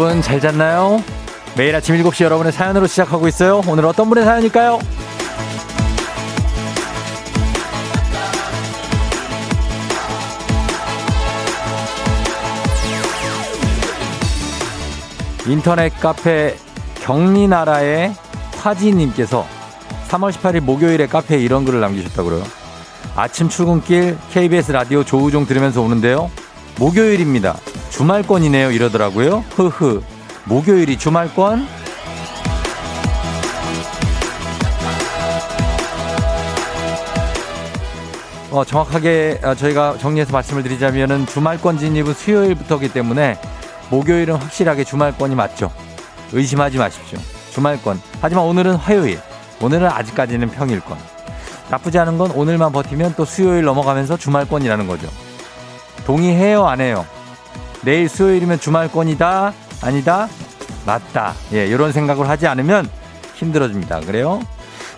여러분 잘 잤나요? 매일 아침 7시 여러분의 사연으로 시작하고 있어요. 오늘 어떤 분의 사연일까요? 인터넷 카페 경리나라의 화지님께서 3월 18일 목요일에 카페에 이런 글을 남기셨다고요. 아침 출근길 KBS 라디오 조우종 들으면서 오는데요. 목요일입니다. 주말권이네요. 이러더라고요. 흐흐. 목요일이 주말권? 어, 정확하게 어, 저희가 정리해서 말씀을 드리자면은 주말권 진입은 수요일부터기 때문에 목요일은 확실하게 주말권이 맞죠. 의심하지 마십시오. 주말권. 하지만 오늘은 화요일. 오늘은 아직까지는 평일권. 나쁘지 않은 건 오늘만 버티면 또 수요일 넘어가면서 주말권이라는 거죠. 동의해요, 안 해요? 내일 수요일이면 주말권이다? 아니다? 맞다. 예, 이런 생각을 하지 않으면 힘들어집니다. 그래요?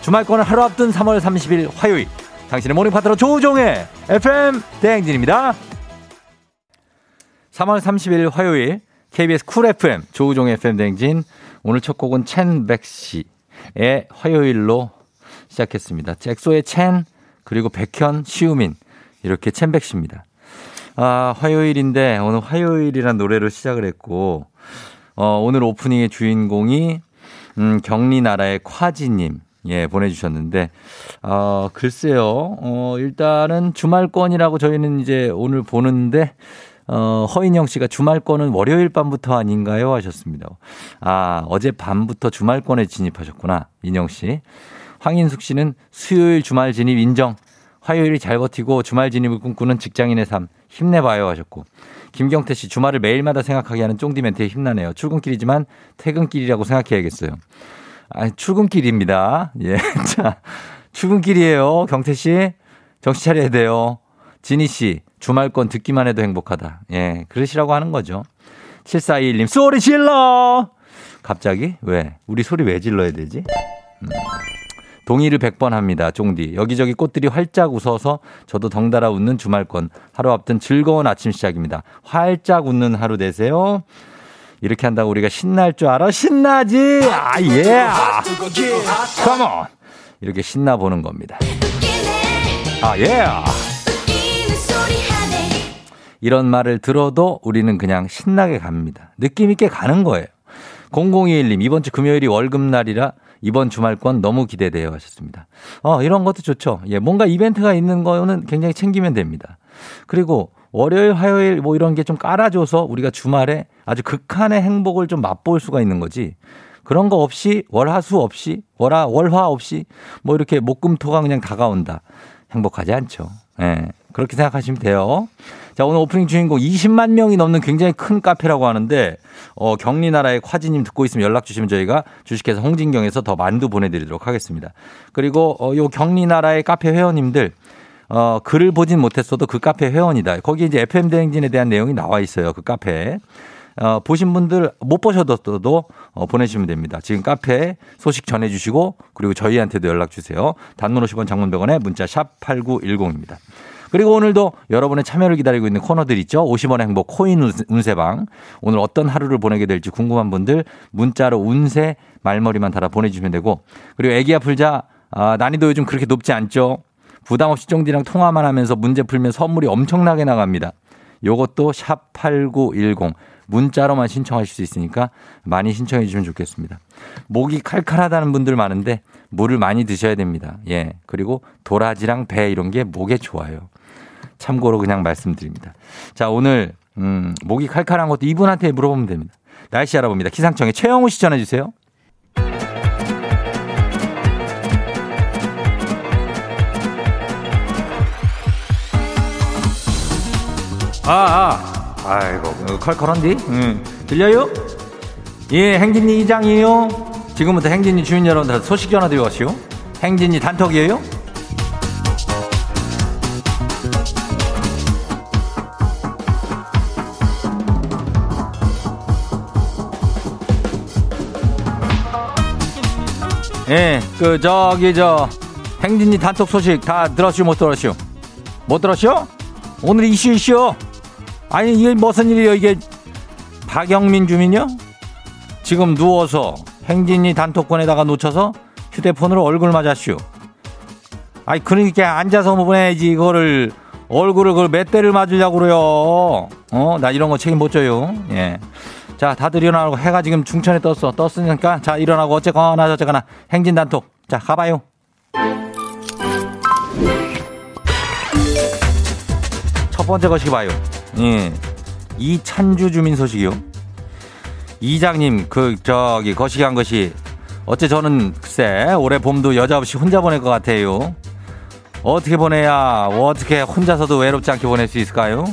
주말권을 하루 앞둔 3월 30일 화요일. 당신의 morning 파트너 조우종의 FM 대행진입니다. 3월 30일 화요일 KBS 쿨 FM 조우종의 FM 대행진. 오늘 첫 곡은 첸백시의 화요일로 시작했습니다. 엑소의 첸 그리고 백현 시우민 이렇게 첸백 씨입니다. 아, 화요일인데 오늘 화요일이란 노래로 시작을 했고 어, 오늘 오프닝의 주인공이 음, 경리 나라의 콰지님 예, 보내주셨는데, 어, 글쎄요, 어, 일단은 주말권이라고 저희는 이제 오늘 보는데, 어, 허인영 씨가 주말권은 월요일 밤부터 아닌가요? 하셨습니다. 아, 어제 밤부터 주말권에 진입하셨구나. 인영 씨. 황인숙 씨는 수요일 주말 진입 인정. 화요일이 잘 버티고 주말 진입을 꿈꾸는 직장인의 삶 힘내봐요 하셨고 김경태 씨 주말을 매일마다 생각하게 하는 쫑디 멘트에 힘나네요. 출근길이지만 퇴근길이라고 생각해야겠어요. 아, 출근길입니다. 예. 자, 출근길이에요. 경태 씨. 정신 차려야 돼요. 진희 씨. 주말권 듣기만 해도 행복하다. 예. 그러시라고 하는 거죠. 7421님. 소리 질러! 갑자기? 왜? 우리 소리 왜 질러야 되지? 음. 동의를 100번 합니다. 쫑디. 여기저기 꽃들이 활짝 웃어서 저도 덩달아 웃는 주말권. 하루 앞둔 즐거운 아침 시작입니다. 활짝 웃는 하루 되세요. 이렇게 한다고 우리가 신날 줄 알아? 신나지! 아, 예! 컴온! 이렇게 신나 보는 겁니다. 아, 예! 이런 말을 들어도 우리는 그냥 신나게 갑니다. 느낌있게 가는 거예요. 0021님, 이번 주 금요일이 월급날이라 이번 주말권 너무 기대돼요 하셨습니다. 어, 이런 것도 좋죠. 예, 뭔가 이벤트가 있는 거는 굉장히 챙기면 됩니다. 그리고 월요일, 화요일 뭐 이런 게 좀 깔아줘서 우리가 주말에 아주 극한의 행복을 좀 맛볼 수가 있는 거지. 그런 거 없이 월화수 없이 월화 월화 없이 뭐 이렇게 목금토가 그냥 다가온다. 행복하지 않죠. 예. 그렇게 생각하시면 돼요. 자, 오늘 오프닝 주인공 20만 명이 넘는 굉장히 큰 카페라고 하는데, 어, 경리나라의 콰지님 듣고 있으면 연락 주시면 저희가 주식회사 홍진경에서 더 만두 보내드리도록 하겠습니다. 그리고, 어, 요 경리나라의 카페 회원님들, 어, 글을 보진 못했어도 그 카페 회원이다. 거기 이제 FM대행진에 대한 내용이 나와 있어요. 그 카페에. 어, 보신 분들 못 보셔도 어, 보내주시면 됩니다. 지금 카페 소식 전해주시고 그리고 저희한테도 연락 주세요. 단문 50원 장문병원에 문자 샵 8910입니다. 그리고 오늘도 여러분의 참여를 기다리고 있는 코너들 있죠. 50원의 행복 코인 운세방. 오늘 어떤 하루를 보내게 될지 궁금한 분들 문자로 운세 말머리만 달아 보내주시면 되고 그리고 애기야 풀자 아, 난이도 요즘 그렇게 높지 않죠. 부담 없이 쫑디랑 통화만 하면서 문제 풀면 선물이 엄청나게 나갑니다. 요것도 샵 8910 문자로만 신청하실 수 있으니까 많이 신청해 주시면 좋겠습니다. 목이 칼칼하다는 분들 많은데 물을 많이 드셔야 됩니다. 예. 그리고 도라지랑 배 이런 게 목에 좋아요. 참고로 그냥 말씀드립니다. 자, 오늘 음, 목이 칼칼한 것도 이분한테 물어보면 됩니다. 날씨 알아봅니다. 기상청에 최영우 씨 전해 주세요. 아, 아. 아이고, 컬컬한디? 응. 들려요? 예, 행진이 이장이에요. 지금부터 행진이 주인 여러분들 소식 전화드리고 가시오. 행진이 단톡이에요? 예, 그, 저기, 저, 행진이 단톡 소식 다 들었슈, 못 들었슈? 못 들었슈? 오늘 이슈, 이슈. 아니, 이게 무슨 일이에요, 이게. 박영민 주민요? 지금 누워서 행진이 단톡권에다가 놓쳐서 휴대폰으로 얼굴 맞았슈. 아이, 그러니까 앉아서 보내야지, 이거를. 얼굴을 그걸 몇 대를 맞으려고 그래요. 어, 나 이런 거 책임 못 져요. 예. 자, 다들 일어나고 해가 지금 중천에 떴어. 떴으니까 자, 일어나고 어쨌거나 저쨌거나 행진 단톡. 자, 가봐요. 첫 번째 것이 봐요. 예. 이찬주 주민 소식이요. 이장님, 그, 저기, 거시기 한 것이, 어째 저는, 글쎄, 올해 봄도 여자 없이 혼자 보낼 것 같아요. 어떻게 보내야, 어떻게 혼자서도 외롭지 않게 보낼 수 있을까요?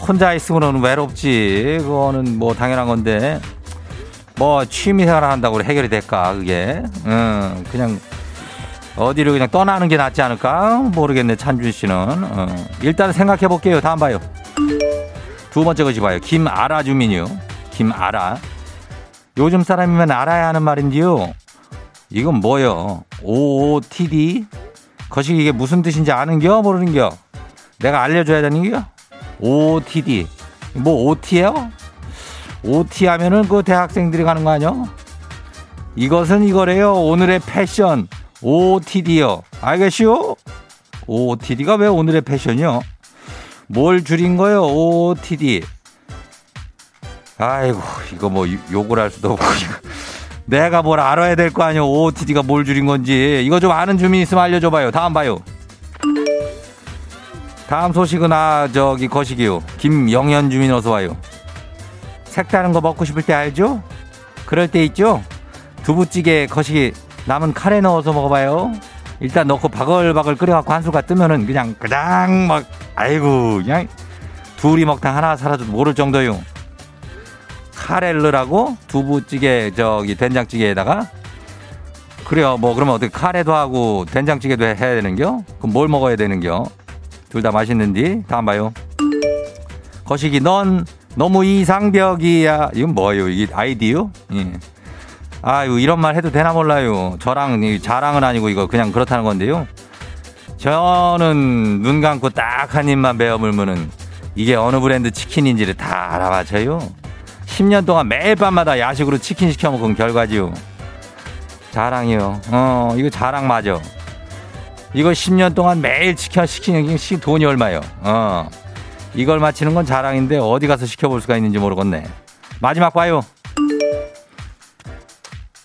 혼자 있으면 외롭지. 그거는 뭐 당연한 건데, 뭐 취미 생활 한다고 해결이 될까, 그게. 음, 그냥, 어디로 그냥 떠나는 게 낫지 않을까? 모르겠네, 찬준 씨는. 어. 일단 생각해 볼게요. 다음 봐요. 두 번째 것이 봐요. 김아라 주민이요. 김아라. 요즘 사람이면 알아야 하는 말인데요. 이건 뭐요? OOTD? 거시 이게 무슨 뜻인지 아는겨? 모르는겨? 내가 알려줘야 되는겨? OOTD. 뭐 OT예요? OT 하면은 그 대학생들이 가는 거 아니야? 이것은 이거래요. 오늘의 패션. OOTD요. 알겠슈? OOTD가 왜 오늘의 패션이요? 뭘 줄인 거요? OOTD. 아이고, 이거 뭐 욕을 할 수도 없고. 내가 뭘 알아야 될 거 아니야. OOTD가 뭘 줄인 건지. 이거 좀 아는 주민 있으면 알려줘봐요. 다음 봐요. 다음 소식은 아, 저기 거시기요. 김영현 주민 어서 와요. 색다른 거 먹고 싶을 때 알죠? 그럴 때 있죠? 두부찌개 거시기 남은 카레 넣어서 먹어봐요. 일단 넣고 바글바글 끓여갖고 한 숟갈 뜨면은 그냥 그냥 막 아이고 그냥 둘이 먹다 하나 사라져도 모를 정도요. 카레를 하고 두부찌개 저기 된장찌개에다가 그래요. 뭐 그러면 어떻게 카레도 하고 된장찌개도 해야 되는겨? 그럼 뭘 먹어야 되는겨? 둘 다 맛있는디? 다음 봐요. 거시기 넌 너무 이상벽이야. 이건 뭐예요? 이게 아이디요? 예. 아유 이런 말 해도 되나 몰라요. 저랑 자랑은 아니고 이거 그냥 그렇다는 건데요. 저는 눈 감고 딱 한 입만 베어 물면은 이게 어느 브랜드 치킨인지를 다 알아맞혀요. 10년 동안 매일 밤마다 야식으로 치킨 시켜 먹은 결과지요. 자랑이요. 어, 이거 자랑 맞아. 이거 10년 동안 매일 치킨 시키는 게 돈이 얼마요? 어. 이걸 맞히는 건 자랑인데 어디 가서 시켜볼 수가 있는지 모르겠네. 마지막 봐요.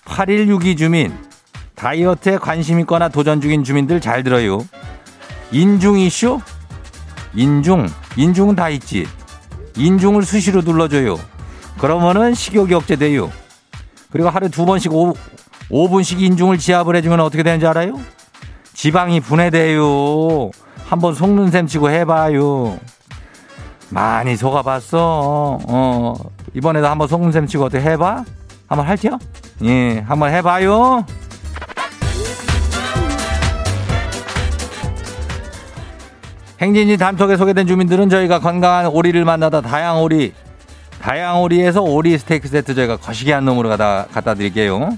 8162 주민. 다이어트에 관심 있거나 도전 중인 주민들 잘 들어요. 인중 이슈? 인중. 인중은 다 있지. 인중을 수시로 눌러줘요. 그러면은 식욕이 억제돼요. 그리고 하루 두 번씩 오, 5분씩 인중을 지압을 해주면 어떻게 되는지 알아요? 지방이 분해돼요. 한번 속는 셈 치고 해봐요. 많이 속아봤어. 어, 이번에도 한번 속는 셈 치고 어떻게 해봐? 한번 할게요? 예, 한번 해봐요. 행진이 단톡에 소개된 주민들은 저희가 건강한 오리를 만나다 다양 오리, 다양 오리에서 오리 스테이크 세트 저희가 거시기한 놈으로 갖다, 갖다 드릴게요.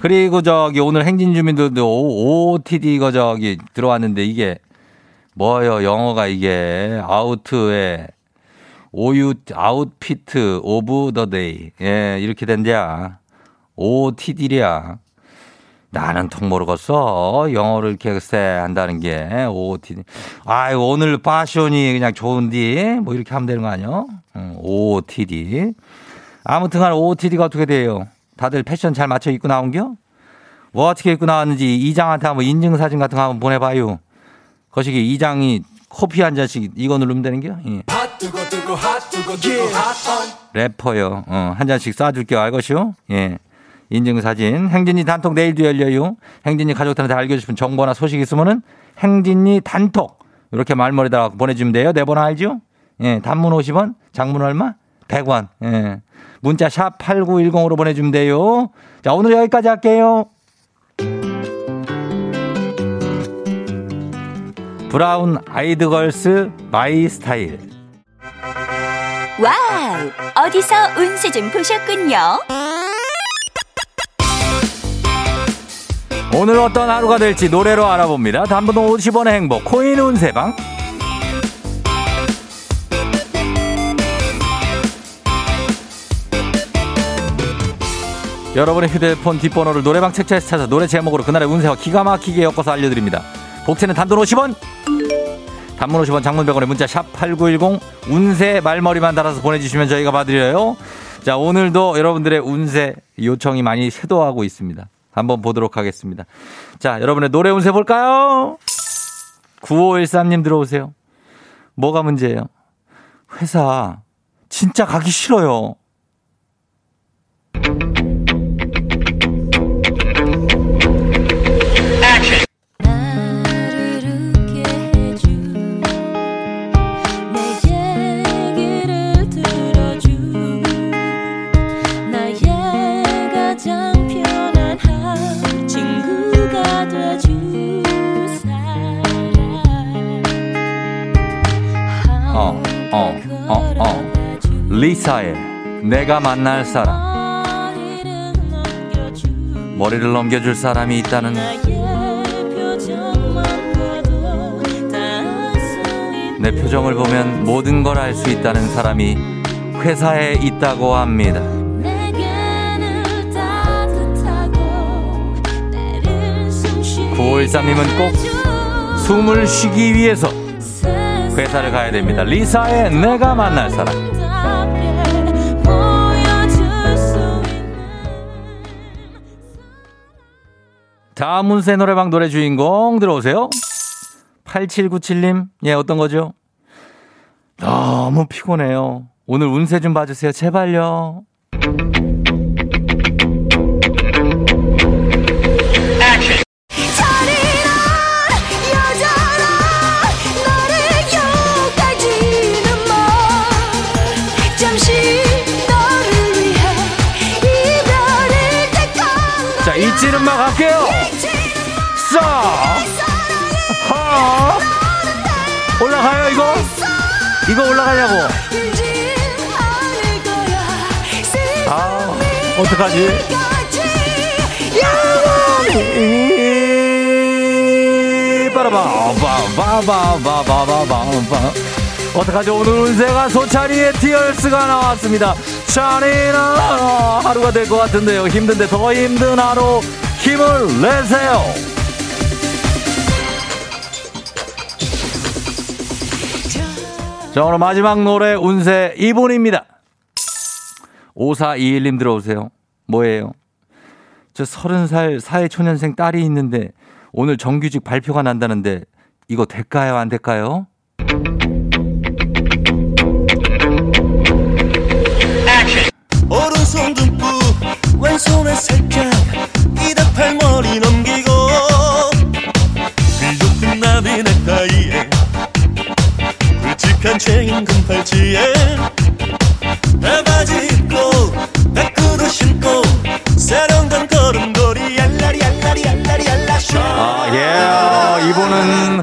그리고 저기 오늘 행진 주민들도 OOTD 이거 저기 들어왔는데 이게 뭐요? 영어가 이게 아우트에 오유 outfit of the day. 예 이렇게 된대야. OOTD야. 나는 통 모르겠어. 영어를 이렇게 쎄 한다는 게 OOTD 아유 오늘 파션이 그냥 좋은디? 뭐 이렇게 하면 되는 거 아니야 응, OOTD 아무튼간 OOTD가 어떻게 돼요 다들 패션 잘 맞춰 입고 나온겨? 뭐 어떻게 입고 나왔는지 이장한테 한번 인증사진 같은 거 한번 보내봐요. 거시기 이장이 커피 한 잔씩 이거 누르면 되는겨? 예. 래퍼요. 어, 한 잔씩 쏴줄게요. 알것이요? 예. 인증사진. 행진이 단톡 내일도 열려요. 행진이 가족들한테 알고 싶은 정보나 소식 있으면은 행진이 단톡. 이렇게 말머리다가 보내주면 돼요. 내 번호 알죠? 예. 단문 50원, 장문 얼마? 100원. 예. 문자 샵 8910으로 보내주면 돼요. 자, 오늘 여기까지 할게요. 브라운 아이드 걸스 My Style. 와우! 어디서 운세 좀 보셨군요. 오늘 어떤 하루가 될지 노래로 알아봅니다. 단문 50원의 행복 코인 운세방. 여러분의 휴대폰 뒷번호를 노래방 책자에서 찾아 노래 제목으로 그날의 운세와 기가 막히게 엮어서 알려드립니다. 복채는 단돈 50원, 단문 50원, 장문 100원의 문자 샵 8910 운세 말머리만 달아서 보내주시면 저희가 봐드려요. 자, 오늘도 여러분들의 운세 요청이 많이 쇄도하고 있습니다. 한번 보도록 하겠습니다. 자, 여러분의 노래 운세 볼까요? 9513님 들어오세요. 뭐가 문제예요? 회사 진짜 가기 싫어요. 리사의 내가 만날 사람. 머리를 넘겨줄 사람이 있다는 내 표정을 보면 모든 걸 알 수 있다는 사람이 회사에 있다고 합니다. 9513님은 꼭 숨을 쉬기 위해서 회사를 가야 됩니다. 리사의 내가 만날 사람. 운세 노래방 노래 주인공 들어오세요. 8797님, 예, 어떤 거죠? 너무 피곤해요. 오늘 운세 좀 봐주세요. 제발요. 이거 올라가냐고. 아, 어떡하지? 빠라바, 바바바바바바바바. 어떡하죠? 오늘 운세가 소차리의 티얼스가 나왔습니다. 차리나 하루가 될 것 같은데요. 힘든데 더 힘든 하루 힘을 내세요. 자, 오늘 마지막 노래 운세 2분입니다. 5421님 들어오세요. 뭐예요? 저 30살 사회초년생 딸이 있는데 오늘 정규직 발표가 난다는데 이거 될까요? 안 될까요? 오른손 듬뿍 왼손에 살짝 이다 팔 머리 넘기고 비좁은 나비 넥타이에 체인 금팔찌에 배바지 입고 백구도 신고 세련된 걸음걸이 알라리 알라리 알라리 알라쇼 아, 예. 이분은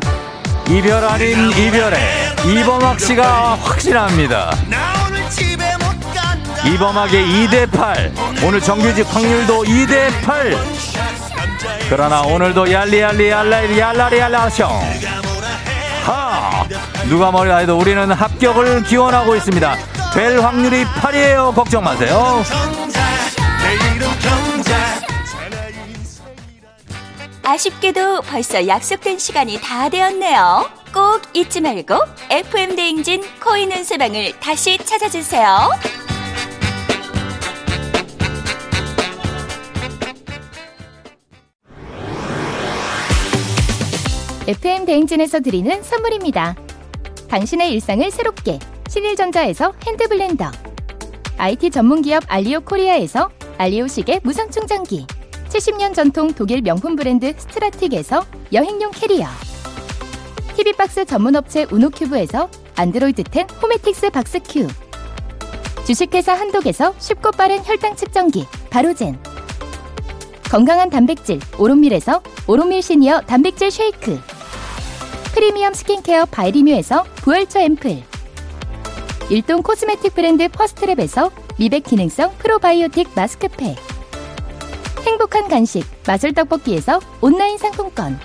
이별 아닌 이별에 이범학 씨가 확실합니다. 이범학의 2대8. 오늘 정규직 확률도 2대8. 그러나 오늘도 얄리얄리 얄라리 얄라리 얄라쇼. 하! 누가 뭐라 해도 우리는 합격을 기원하고 있습니다. 될 확률이 8이에요. 걱정 마세요. 아쉽게도 벌써 약속된 시간이 다 되었네요. 꼭 잊지 말고 FM 대행진 코인 운세방을 다시 찾아주세요. FM 대행진에서 드리는 선물입니다. 당신의 일상을 새롭게 신일전자에서 핸드블렌더 IT 전문기업 알리오 코리아에서 알리오 시계 무선 충전기 70년 전통 독일 명품 브랜드 스트라틱에서 여행용 캐리어 TV박스 전문업체 우노큐브에서 안드로이드 10 호메틱스 박스큐 주식회사 한독에서 쉽고 빠른 혈당 측정기 바로젠 건강한 단백질 오롯밀에서 오롯밀 시니어 단백질 쉐이크 프리미엄 스킨케어 바이리뮤에서 부활초 앰플. 일동 코스메틱 브랜드 퍼스트랩에서 미백 기능성 프로바이오틱 마스크팩. 행복한 간식 마술 떡볶이에서 온라인 상품권.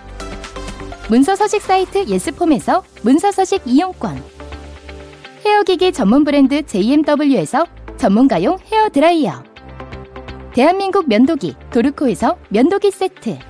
문서 서식 사이트 예스폼에서 문서 서식 이용권. 헤어기기 전문 브랜드 JMW에서 전문가용 헤어 드라이어. 대한민국 면도기 도르코에서 면도기 세트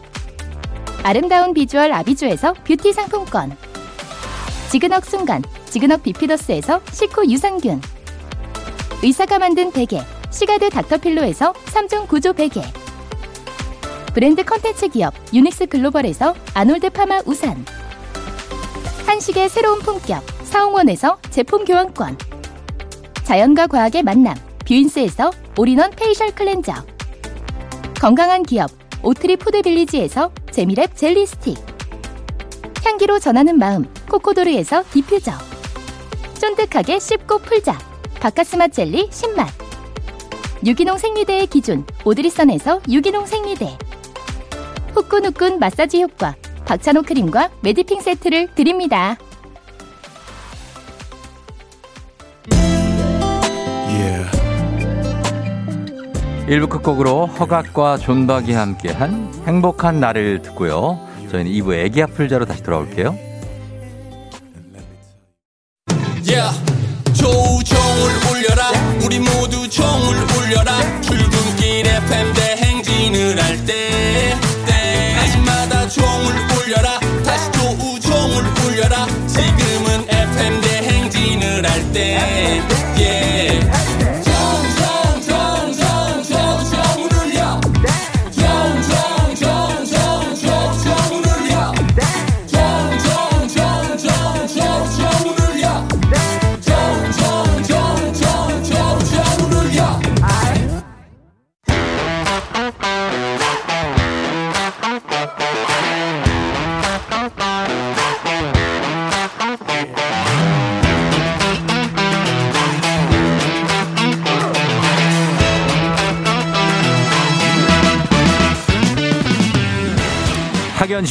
아름다운 비주얼 아비주에서 뷰티 상품권. 지금 이 순간 지근억 비피더스에서 식후 유산균. 의사가 만든 베개 시가드 닥터필로에서 3중 구조 베개. 브랜드 컨텐츠 기업 유닉스 글로벌에서 아놀드 파마 우산. 한식의 새로운 품격 사홍원에서 제품 교환권. 자연과 과학의 만남 뷰인스에서 all-in-one facial cleanser. 건강한 기업 오트리 푸드빌리지에서 재미랩 젤리 스틱. 향기로 전하는 마음 코코도르에서 디퓨저. 쫀득하게 씹고 풀자. 박카스맛 젤리 10맛. 유기농 생리대의 기준 오드리선에서 유기농 생리대. 후끈후끈 마사지 효과 박찬호 크림과 매디핑 세트를 드립니다. 1부 끝곡으로 허각과 존박이 함께한 행복한 날을 듣고요. 저희는 2부 애기 아플자로 다시 돌아올게요. 야, 조우 종을 울려라 우리 모두 종을 울려라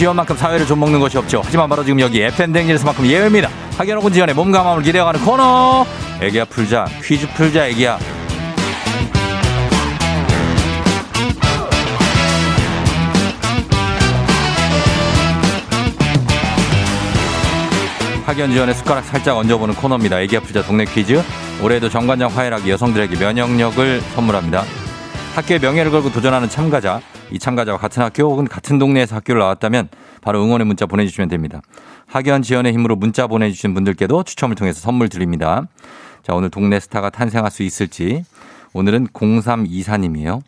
학연 지원만큼 사회를 좀 먹는 것이 없죠. 하지만 바로 지금 여기 FM 댕진에서만큼 예외입니다. 혹은 지원의 몸과 마음을 기대어가는 코너. 애기야 풀자 퀴즈 풀자 애기야. 학연 지원의 숟가락 살짝 얹어보는 코너입니다. 애기야 풀자 동네 퀴즈. 올해도 정관장 화해락이 여성들에게 면역력을 선물합니다. 학교의 명예를 걸고 도전하는 참가자, 이 참가자와 같은 학교 혹은 같은 동네에서 학교를 나왔다면 바로 응원의 문자 보내주시면 됩니다. 학연 지원의 힘으로 문자 보내주신 분들께도 추첨을 통해서 선물 드립니다. 자, 오늘 동네 스타가 탄생할 수 있을지. 오늘은 0324님이에요.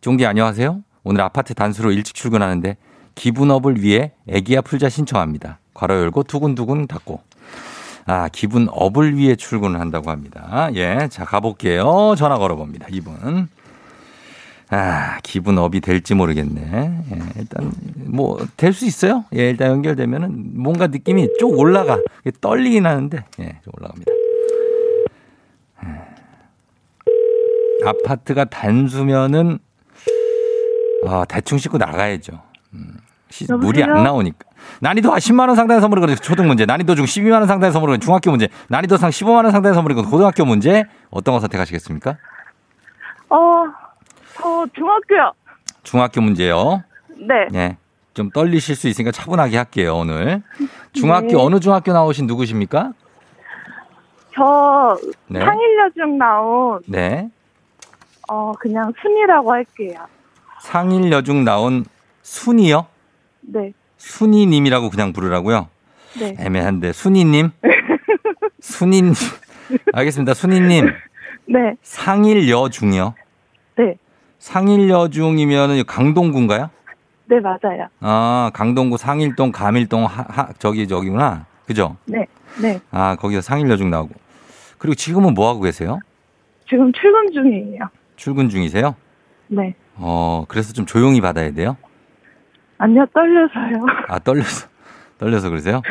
쫑디 안녕하세요. 오늘 아파트 단수로 일찍 출근하는데 기분업을 위해 애기야 풀자 신청합니다. 괄호 열고 두근두근 닫고. 아, 기분 업을 위해 출근을 한다고 합니다. 예, 자, 가볼게요. 전화 걸어봅니다. 이분. 아, 기분 업이 될지 모르겠네. 예, 일단, 뭐, 될 수 있어요. 예, 일단 연결되면은 뭔가 느낌이 쭉 올라가. 떨리긴 하는데, 예, 좀 올라갑니다. 예. 아파트가 단수면은, 아, 대충 씻고 나가야죠. 음, 시- 물이 안 나오니까. 난이도 10만 원 상당의 선물이 건 초등 문제, 난이도 중 12만 원 상당의 선물이 건 중학교 문제, 난이도 상 15만 원 상당의 선물이 건 고등학교 문제, 어떤 거 선택하시겠습니까? 어, 저 중학교요. 중학교 문제요. 네. 예. 좀 떨리실 수 있으니까 차분하게 할게요, 오늘. 중학교, 네. 어느 중학교 나오신 누구십니까? 저 네. 상일여중 나온 네. 어 그냥 순이라고 할게요. 상일여중 나온 순이요? 네. 순이님이라고 그냥 부르라고요? 네. 애매한데, 순이님? 순이님. 알겠습니다. 순이님. 네. 상일여중이요? 네. 상일여중이면은 강동구인가요? 네, 맞아요. 아, 강동구 상일동, 감일동, 하, 하, 저기, 저기구나. 그죠? 네. 네. 아, 거기서 상일여중 나오고. 그리고 지금은 뭐 하고 계세요? 지금 출근 중이에요. 출근 중이세요? 네. 어, 그래서 좀 조용히 받아야 돼요? 아니요, 떨려서요. 아, 떨려서, 떨려서 그러세요?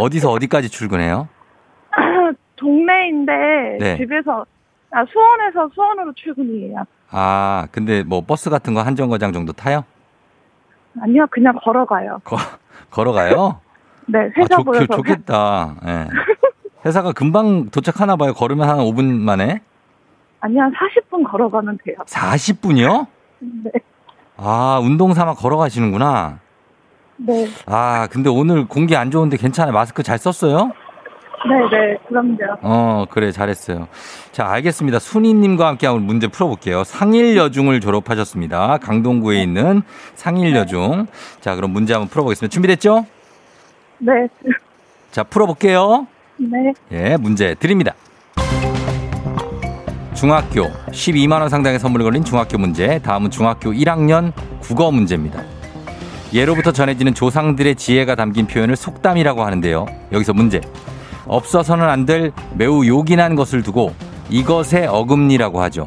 어디서 어디까지 출근해요? 동네인데 네. 집에서 아 수원에서 수원으로 출근이에요. 아, 근데 뭐 버스 같은 거 한 정거장 정도 타요? 아니요, 그냥 걸어가요. 거, 걸어가요? 네, 아, 회사 좋, 보여서. 좋겠다. 예. 회사가 금방 도착하나 봐요. 걸으면 한 5분 만에. 아니요, 한 40분 걸어가면 돼요. 40분이요? 네. 아, 운동 삼아 걸어가시는구나. 네, 아, 근데 오늘 공기 안 좋은데 괜찮아요. 마스크 잘 썼어요? 네, 네, 그럼요. 어, 그래, 잘했어요. 자, 알겠습니다. 순이님과 함께 한번 문제 풀어볼게요. 상일여중을 졸업하셨습니다. 강동구에 있는 상일여중. 자, 그럼 문제 한번 풀어보겠습니다. 준비됐죠? 네, 자, 풀어볼게요. 네, 예, 문제 드립니다. 중학교 12만 원 상당의 선물이 걸린 중학교 문제. 다음은 중학교 1학년 국어 문제입니다. 예로부터 전해지는 조상들의 지혜가 담긴 표현을 속담이라고 하는데요. 여기서 문제. 없어서는 안 될 매우 요긴한 것을 두고 이것의 어금니라고 하죠.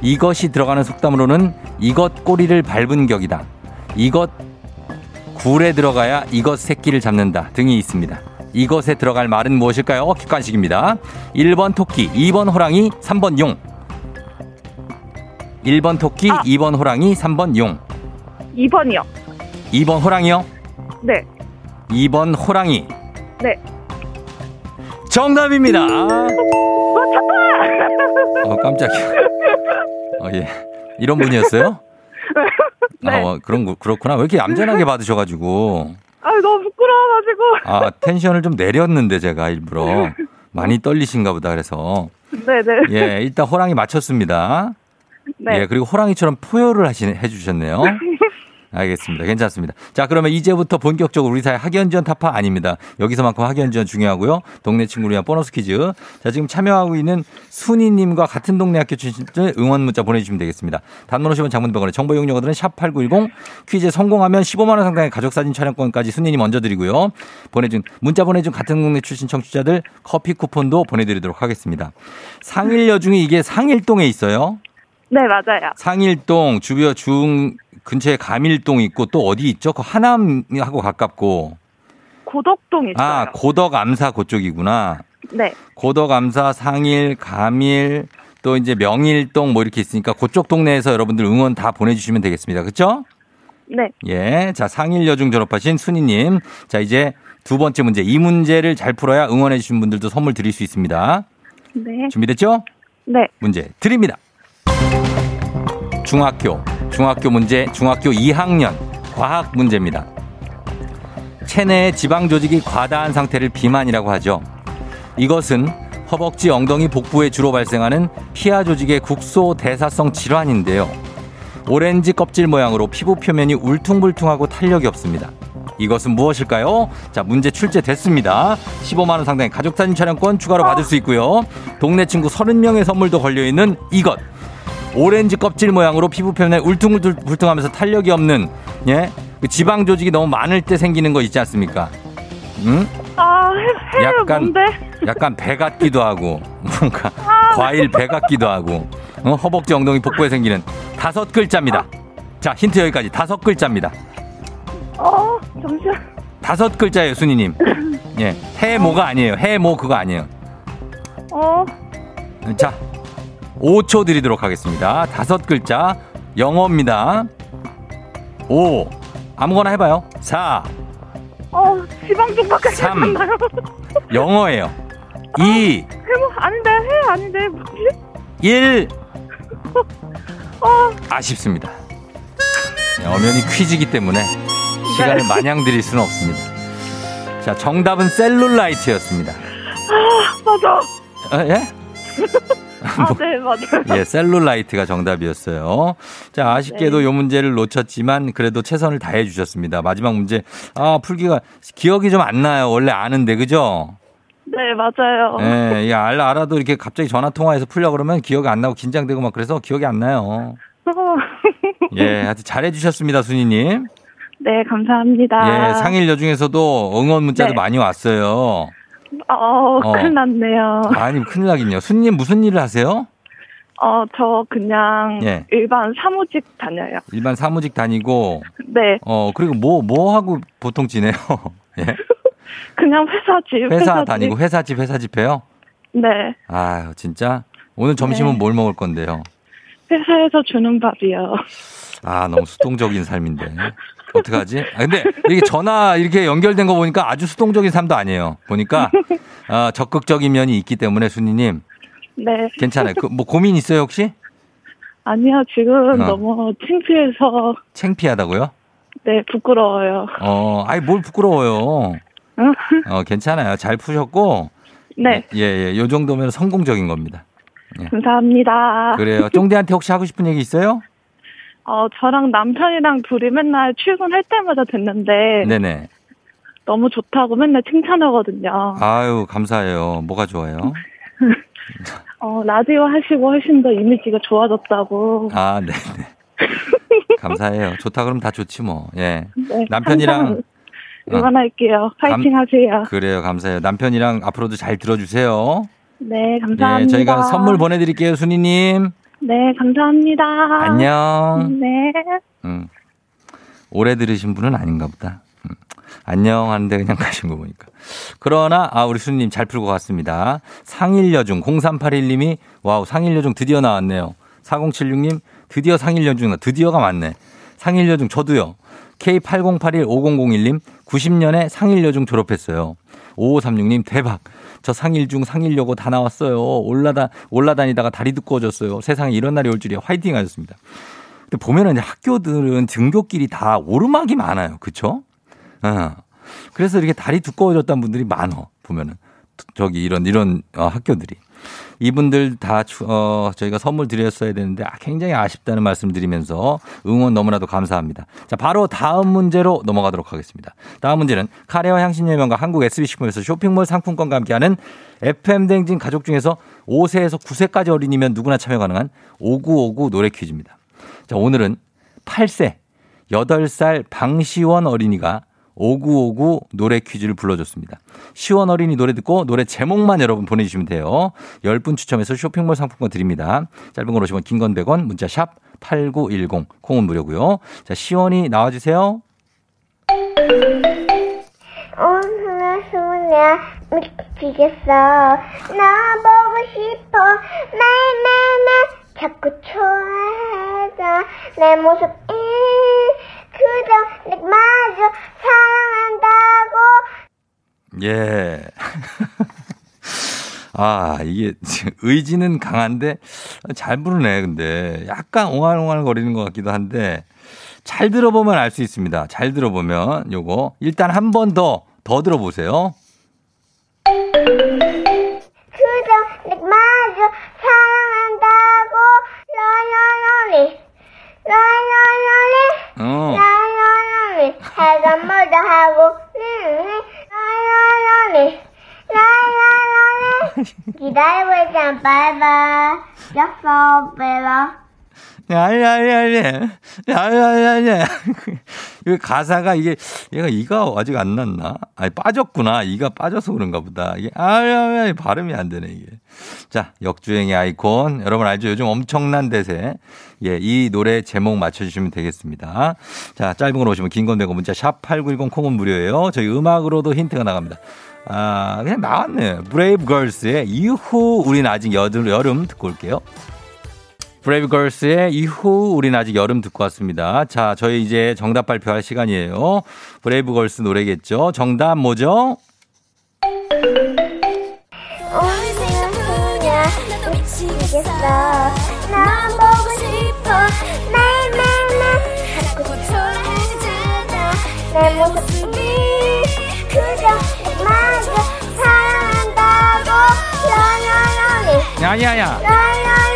이것이 들어가는 속담으로는 이것 꼬리를 밟은 격이다. 이것 굴에 들어가야 이것 새끼를 잡는다 등이 있습니다. 이것에 들어갈 말은 무엇일까요? 객관식입니다. 1번 토끼, 2번 호랑이, 3번 용. 1번 토끼, 아. 2번 호랑이, 3번 용. 2번이요. 2번 호랑이요? 네, 2번 호랑이. 네. 정답입니다. 어, 어, 깜짝이야. 어, 예. 이런 분이었어요? 네. 어, 그런, 거- 그렇구나. 왜 이렇게 얌전하게 받으셔가지고. 아, 너무 부끄러워가지고. 아, 텐션을 좀 내렸는데, 제가 일부러. 많이 떨리신가 보다, 그래서. 네, 네. 예, 일단 호랑이 맞췄습니다. 네. 예, 그리고 호랑이처럼 포효를 하시, 해주셨네요. 알겠습니다. 괜찮습니다. 자, 그러면 이제부터 본격적으로 우리 사회 학연지원 타파 아닙니다. 여기서만큼 학연지원 중요하고요. 동네 친구를 위한 보너스 퀴즈. 자, 지금 참여하고 있는 순이님과 같은 동네 학교 출신들 응원 문자 보내주시면 되겠습니다. 단문 50원 장문병원의 정보 이용료들은 샵8910 퀴즈에 성공하면 15만원 상당의 가족사진 촬영권까지 순이님 먼저 드리고요. 보내준, 문자 보내준 같은 동네 출신 청취자들 커피 쿠폰도 보내드리도록 하겠습니다. 상일여 중에 이게 상일동에 있어요. 네, 맞아요. 상일동 주변 중 근처에 감일동 있고 또 어디 있죠? 그 하남하고 가깝고 고덕동 있어요. 아 고덕 암사 그쪽이구나. 네, 고덕 암사 상일 감일 또 이제 명일동 뭐 이렇게 있으니까 그쪽 동네에서 여러분들 응원 다 보내주시면 되겠습니다. 그렇죠? 네, 예, 자 상일여중 졸업하신 순이님, 자 이제 두 번째 문제 이 문제를 잘 풀어야 응원해주신 분들도 선물 드릴 수 있습니다. 네, 준비됐죠? 네. 문제 드립니다. 중학교, 중학교 문제, 중학교 2학년 과학 문제입니다. 체내의 지방 조직이 과다한 상태를 비만이라고 하죠. 이것은 허벅지, 엉덩이, 복부에 주로 발생하는 피하 조직의 국소 대사성 질환인데요. 오렌지 껍질 모양으로 피부 표면이 울퉁불퉁하고 탄력이 없습니다. 이것은 무엇일까요? 자, 문제 출제됐습니다. 15만원 상당의 가족사진 촬영권 추가로 받을 수 있고요. 동네 친구 30명의 선물도 걸려있는 이것. 오렌지 껍질 모양으로 피부 표면에 울퉁불퉁하면서 탄력이 없는, 예? 그 지방 조직이 너무 많을 때 생기는 거 있지 않습니까? 응? 아, 해, 해 약간- 뭔데? 약간 배 같기도 하고, 뭔가 과일 배 같기도 하고, 어, 허벅지 엉덩이 복부에 생기는 다섯 글자입니다. 자, 힌트 여기까지 다섯 글자입니다. 어, 잠시만. 다섯 글자예요, 순이님. 예, 해모가 아니에요. 해모 그거 아니에요. 어, 자, 5초 드리도록 하겠습니다. 다섯 글자, 영어입니다. 5, 아무거나 해봐요. 4, 어, 지방 쪽밖에 삼. 안 나요. 영어예요. 2, 해뭐 아닌데, 해 아닌데, 뭐지? 1, 어, 아쉽습니다. 네, 엄연히 퀴즈이기 때문에 시간을 마냥 드릴 수는 없습니다. 자, 정답은 셀룰라이트였습니다. 맞아. 어, 예? 아, 네, 맞아요. 예, 셀룰라이트가 정답이었어요. 자, 아쉽게도 네. 요 문제를 놓쳤지만 그래도 최선을 다해 주셨습니다. 마지막 문제. 아, 풀기가 기억이 좀 안 나요. 원래 아는데, 그죠? 네, 맞아요. 예, 이 알, 알아도 이렇게 갑자기 전화 통화해서 풀려 그러면 기억이 안 나고 긴장되고 막 그래서 기억이 안 나요. 예, 하여튼 잘해 주셨습니다, 순이 님. 네, 감사합니다. 예, 상일 여 중에서도 응원 문자도 네. 많이 왔어요. 어, 어. 큰일 났네요. 아니, 큰일 나긴요. 순님 무슨 일을 하세요? 어, 저 그냥 예. 일반 사무직 다녀요. 일반 사무직 다니고, 네, 어, 그리고 뭐, 뭐 하고 보통 지내요? 예. 그냥 회사 집. 회사 집. 다니고 회사 집 회사 집 해요? 네, 아유 진짜 오늘 점심은 네. 뭘 먹을 건데요? 회사에서 주는 밥이요. 아, 너무 수동적인 삶인데. 어떡하지? 아, 근데 이게 전화 이렇게 연결된 거 보니까 아주 수동적인 삶도 아니에요. 보니까 아, 적극적인 면이 있기 때문에 순이님 네. 괜찮아요. 그 뭐 고민 있어요 혹시? 아니요, 지금 어. 너무 창피해서, 창피하다고요? 네, 부끄러워요. 어, 아이 뭘 부끄러워요. 어, 괜찮아요. 잘 푸셨고 네, 예, 예. 요 정도면 성공적인 겁니다. 감사합니다. 그래요. 쫑디한테 혹시 하고 싶은 얘기 있어요? 어, 저랑 남편이랑 둘이 맨날 출근할 때마다 듣는데, 네네. 너무 좋다고 맨날 칭찬하거든요. 아유, 감사해요. 뭐가 좋아요? 어, 라디오 하시고 훨씬 더 이미지가 좋아졌다고. 아, 네네. 감사해요. 좋다 그러면 다 좋지 뭐. 예. 네, 남편이랑- 항상 응원할게요. 파이팅 하세요. 그래요. 감사해요. 남편이랑 앞으로도 잘 들어주세요. 네, 감사합니다. 네, 저희가 선물 보내드릴게요, 순이님. 네, 감사합니다. 안녕. 네. 음. 오래 들으신 분은 아닌가 보다. 음. 안녕 하는데 그냥 가신 거 보니까. 그러나, 아, 우리 순님 잘 풀고 갔습니다. 상일여중 0381님이, 와우, 상일여중 드디어 나왔네요. 4076님, 드디어 상일여중, 드디어가 맞네. 상일여중 저도요. K80815001님, 90년에 상일여중 졸업했어요. 5536님, 대박. 저 상일 중, 상일여고 다 나왔어요. 올라다, 올라다니다가 다리 두꺼워졌어요. 세상에 이런 날이 올 줄이야. 화이팅 하셨습니다. 근데 보면은 이제 학교들은 등교길이 다 오르막이 많아요. 그쵸? 어. 그래서 이렇게 다리 두꺼워졌다는 분들이 많어. 보면은. 저기 이런, 이런 어, 학교들이. 이분들 다, 추- 어, 저희가 선물 드렸어야 되는데, 아, 굉장히 아쉽다는 말씀 드리면서 응원 너무나도 감사합니다. 자, 바로 다음 문제로 넘어가도록 하겠습니다. 다음 문제는 카레와 향신료명과 한국 SB식품에서 쇼핑몰 상품권과 함께하는 FM댕진 가족 중에서 5세에서 9세까지 어린이면 누구나 참여 가능한 5959 노래 퀴즈입니다. 자, 오늘은 8세, 8살 방시원 어린이가 5959 노래 퀴즈를 불러줬습니다. 시원 어린이 노래 듣고 노래 제목만 여러분 보내주시면 돼요. 10분 추첨해서 쇼핑몰 상품권 드립니다. 짧은 걸 오시면 긴건 100원, 문자 샵 8910, 콩은 무료고요. 자, 시원이 나와주세요. 오늘 소냐 미치겠어 나 보고 싶어 매일매일 자꾸 좋아해서 내 모습이 그저 내 마저 사랑한다고 예. 아, 이게 의지는 강한데 잘 부르네, 근데. 약간 옹알옹알 거리는 것 같기도 한데 잘 들어보면 알 수 있습니다. 잘 들어보면 요거 일단 한 번 더, 더 들어보세요. 그저 내 마저 사랑한다고 라라라리 라라라리 어. 라라라리 해가 뭐도 하고 라라라리 라라라리 기다리고 있잖아 약속 베라 야야야야, 야야야야. 이 가사가 이게 얘가 이가 아직 안 났나? 아니 빠졌구나. 이가 빠져서 그런가 보다. 이게 아야야 발음이 안 되네 이게. 자 역주행의 아이콘 여러분 알죠? 요즘 엄청난 대세. 예, 이 노래 제목 맞춰주시면 되겠습니다. 자 짧은 걸 오시면 긴 건 되고 문자 샵 #8910 콩은 무료예요. 저희 음악으로도 힌트가 나갑니다. 아 그냥 나왔네. 브레이브 걸스의 이후 우린 아직 여름 여름 듣고 올게요. 브레이브걸스의 이후 우린 아직 여름 듣고 왔습니다. 자, 저희 이제 정답 발표할 시간이에요. 브레이브걸스 노래겠죠. 정답 뭐죠? 라라라리 야야야.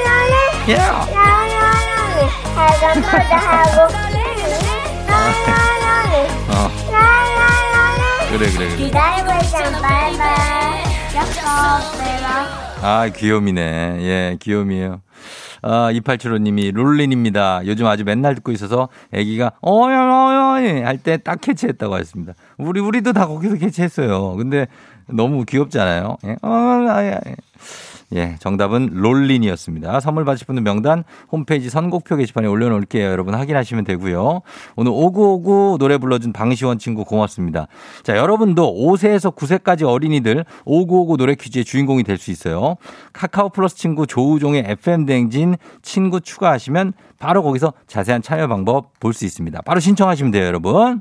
그래, 그래, 그래. 아, 귀요미네. 예, 귀요미에요. 아, 2875님이 룰린입니다. 요즘 아주 맨날 듣고 있어서 아기가 어여여여 할 때 딱 캐치했다고 하셨습니다. 우리 우리도 다 거기서 캐치했어요. 근데 너무 귀엽잖아요. 예. 어, 아, 예. 예, 정답은 롤린이었습니다. 선물 받으실 분들 명단 홈페이지 선곡표 게시판에 올려놓을게요. 여러분 확인하시면 되고요. 오늘 5959 노래 불러준 방시원 친구 고맙습니다. 자, 여러분도 5세에서 9세까지 어린이들 5959 노래 퀴즈의 주인공이 될 수 있어요. 카카오 플러스 친구 조우종의 FM 댕진 친구 추가하시면 바로 거기서 자세한 참여 방법 볼 수 있습니다. 바로 신청하시면 돼요, 여러분.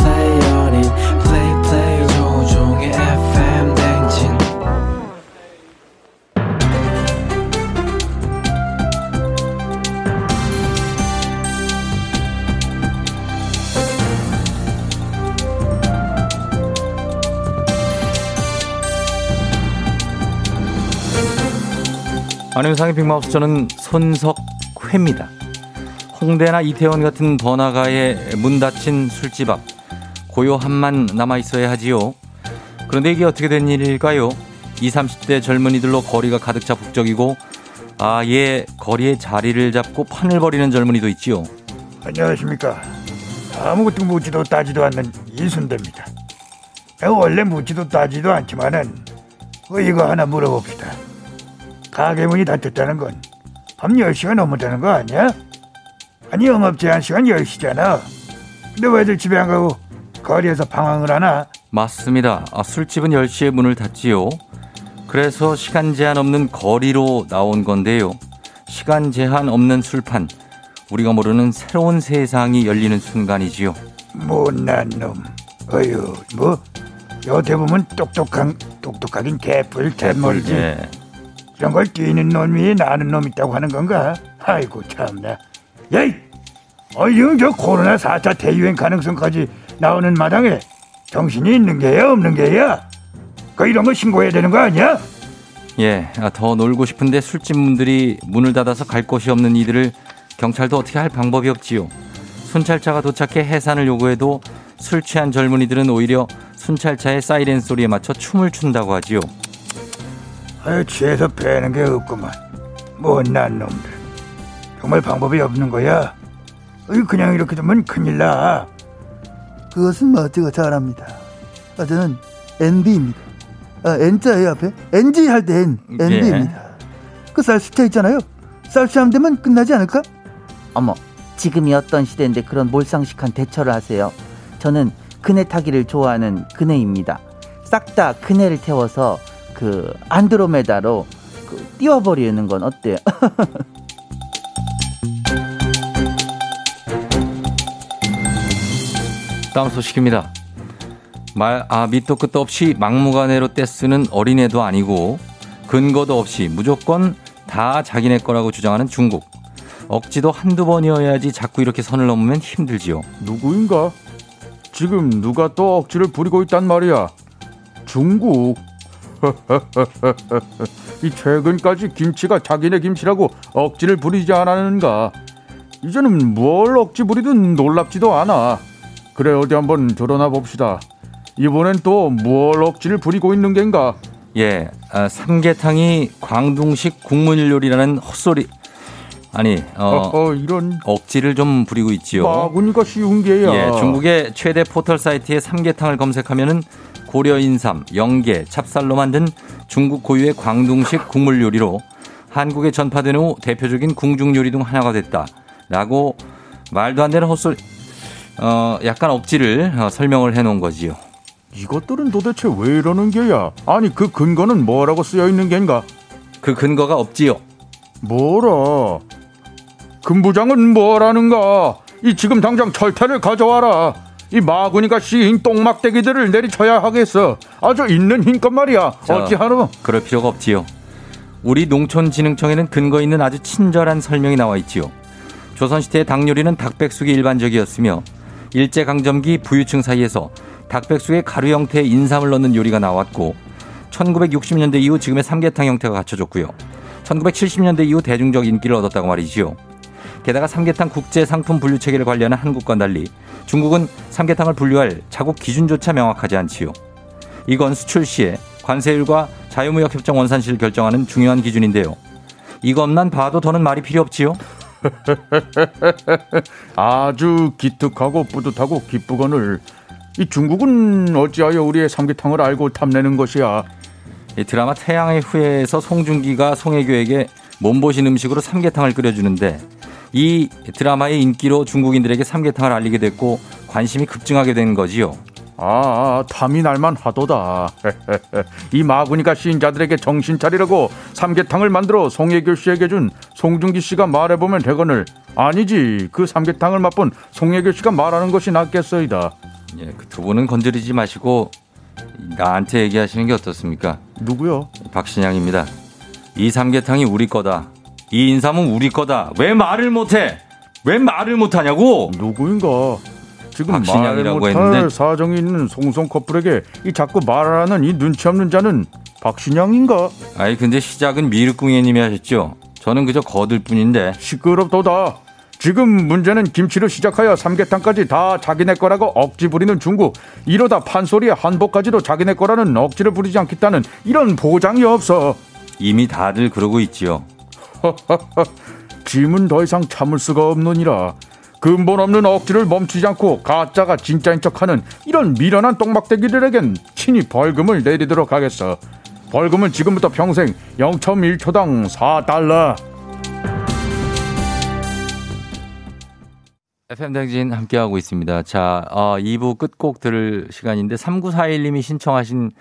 안녕상의 빅마우스 저는 손석회입니다. 홍대나 이태원 같은 번화가에 문 닫힌 술집 앞 고요함만 남아 있어야 하지요. 그런데 이게 어떻게 된 일일까요? 20, 30대 젊은이들로 거리가 가득 차 북적이고 아예 거리에 자리를 잡고 판을 벌이는 젊은이도 있지요. 안녕하십니까. 아무것도 묻지도 따지도 않는 이순대입니다. 원래 묻지도 따지도 않지만은 어, 이거 하나 물어봅시다. 가게 문이 닫혔다는 건 밤 10시가 넘었다는 거 아니야? 아니 영업 제한 시간 10시잖아. 근데 왜들 집에 안 가고 거리에서 방황을 하나? 맞습니다. 아, 술집은 10시에 문을 닫지요. 그래서 시간 제한 없는 거리로 나온 건데요. 시간 제한 없는 술판. 우리가 모르는 새로운 세상이 열리는 순간이지요. 못난 놈. 어휴 뭐 여태 보면 똑똑한 똑똑하긴 개뿔 갯머리지. 예. 이런 걸 뛰는 놈 위에 나는 놈 있다고 하는 건가? 아이고 참나. 예이! 어, 지금 저 코로나 4차 대유행 가능성까지 나오는 마당에 정신이 있는 게야 없는 게야? 그 이런 거 신고해야 되는 거 아니야? 예, 아, 더 놀고 싶은데 술집 문들이 문을 닫아서 갈 곳이 없는 이들을 경찰도 어떻게 할 방법이 없지요. 순찰차가 도착해 해산을 요구해도 술 취한 젊은이들은 오히려 순찰차의 사이렌 소리에 맞춰 춤을 춘다고 하지요. 아유 취해서 빼는 게 없구만. 못난 놈들. 정말 방법이 없는 거야? 그냥 이렇게 두면 큰일 나. 그것은 뭐 제가 잘 압니다. 아, 저는 NB입니다. 아, N자예요 앞에 NG 할 때 N NB입니다. 그쌀 숫자 있잖아요. 쌀 숫자 되면 끝나지 않을까? 어머, 지금이 어떤 시대인데 그런 몰상식한 대처를 하세요. 저는 그네 타기를 좋아하는 그네입니다. 싹 다 그네를 태워서 그 안드로메다로 그 띄워버리는 건 어때요? 다음 소식입니다. 말, 아, 밑도 끝도 없이 막무가내로 떼쓰는 어린애도 아니고 근거도 없이 무조건 다 자기네 거라고 주장하는 중국. 억지도 한두 번이어야지 자꾸 이렇게 선을 넘으면 힘들지요. 누구인가? 지금 누가 또 억지를 부리고 있단 말이야. 중국. 이 최근까지 김치가 자기네 김치라고 억지를 부리지 않았는가? 이제는 뭘 억지 부리든 놀랍지도 않아. 그래 어디 한번 드러나 봅시다. 이번엔 또 뭘 억지를 부리고 있는 겐가? 예, 아, 삼계탕이 광둥식 국물 요리라는 헛소리. 아니, 어, 어, 이런 억지를 좀 부리고 있지요. 바구니가 쉬운 게야. 예, 중국의 최대 포털 사이트에 삼계탕을 검색하면은 고려 인삼, 영계, 찹쌀로 만든 중국 고유의 광둥식 국물 요리로 한국에 전파된 후 대표적인 궁중 요리 중 하나가 됐다라고 말도 안 되는 헛소리 어 약간 억지를 어, 설명을 해 놓은 거지요. 이것들은 도대체 왜 이러는 게야? 아니 그 근거는 뭐라고 쓰여 있는 겐가? 그 근거가 없지요. 뭐라? 금 부장은 뭐라는가? 이 지금 당장 철퇴를 가져와라. 이 마구니가 씌인 똥막대기들을 내리쳐야 하겠어. 아주 있는 힘껏 말이야. 자, 어찌하노? 그럴 필요가 없지요. 우리 농촌진흥청에는 근거 있는 아주 친절한 설명이 나와 있지요. 조선시대 닭 요리는 닭백숙이 일반적이었으며 일제강점기 부유층 사이에서 닭백숙에 가루 형태의 인삼을 넣는 요리가 나왔고 1960년대 이후 지금의 삼계탕 형태가 갖춰졌고요. 1970년대 이후 대중적 인기를 얻었다고 말이지요. 게다가 삼계탕 국제 상품 분류 체계를 관리하는 한국과 달리 중국은 삼계탕을 분류할 자국 기준조차 명확하지 않지요. 이건 수출 시에 관세율과 자유무역 협정 원산시를 결정하는 중요한 기준인데요. 이것만 봐도 더는 말이 필요 없지요. 아주 기특하고 뿌듯하고 기쁘거늘 이 중국은 어찌하여 우리의 삼계탕을 알고 탐내는 것이야. 이 드라마 태양의 후예에서 송중기가 송혜교에게 몸보신 음식으로 삼계탕을 끓여주는데 이 드라마의 인기로 중국인들에게 삼계탕을 알리게 됐고 관심이 급증하게 된 거지요. 아, 탐이 날만 하도다. 이 마구니까 시인자들에게 정신 차리라고 삼계탕을 만들어 송혜교 씨에게 준 송중기 씨가 말해보면 되거늘 아니지 그 삼계탕을 맛본 송혜교 씨가 말하는 것이 낫겠어이다. 예, 그두 분은 건드리지 마시고 나한테 얘기하시는 게 어떻습니까? 누구요? 박신양입니다. 이 삼계탕이 우리 거다. 이 인삼은 우리 거다. 왜 말을 못해? 왜 말을 못하냐고? 누구인가? 지금 말을 박신양이라고 못할 사정이 있는 송송 커플에게 이 자꾸 말하는 이 눈치 없는 자는 박신양인가? 아니 근데 시작은 미륵궁예님이 하셨죠. 저는 그저 거들 뿐인데. 시끄럽도다. 지금 문제는 김치로 시작하여 삼계탕까지 다 자기네 거라고 억지 부리는 중국. 이러다 판소리에 한복까지도 자기네 거라는 억지를 부리지 않겠다는 이런 보장이 없어. 이미 다들 그러고 있지요. 짐은 더 이상 참을 수가 없느니라. 근본 없는 억지를 멈추지 않고 가짜가 진짜인 척하는 이런 미련한 똥막대기들에겐 친히 벌금을 내리도록 하겠어. 벌금은 지금부터 평생 0.1초당 4달러. FM 댕진 함께하고 있습니다. 자, 어, 2부 끝곡 들을 시간인데 3941님이 신청하신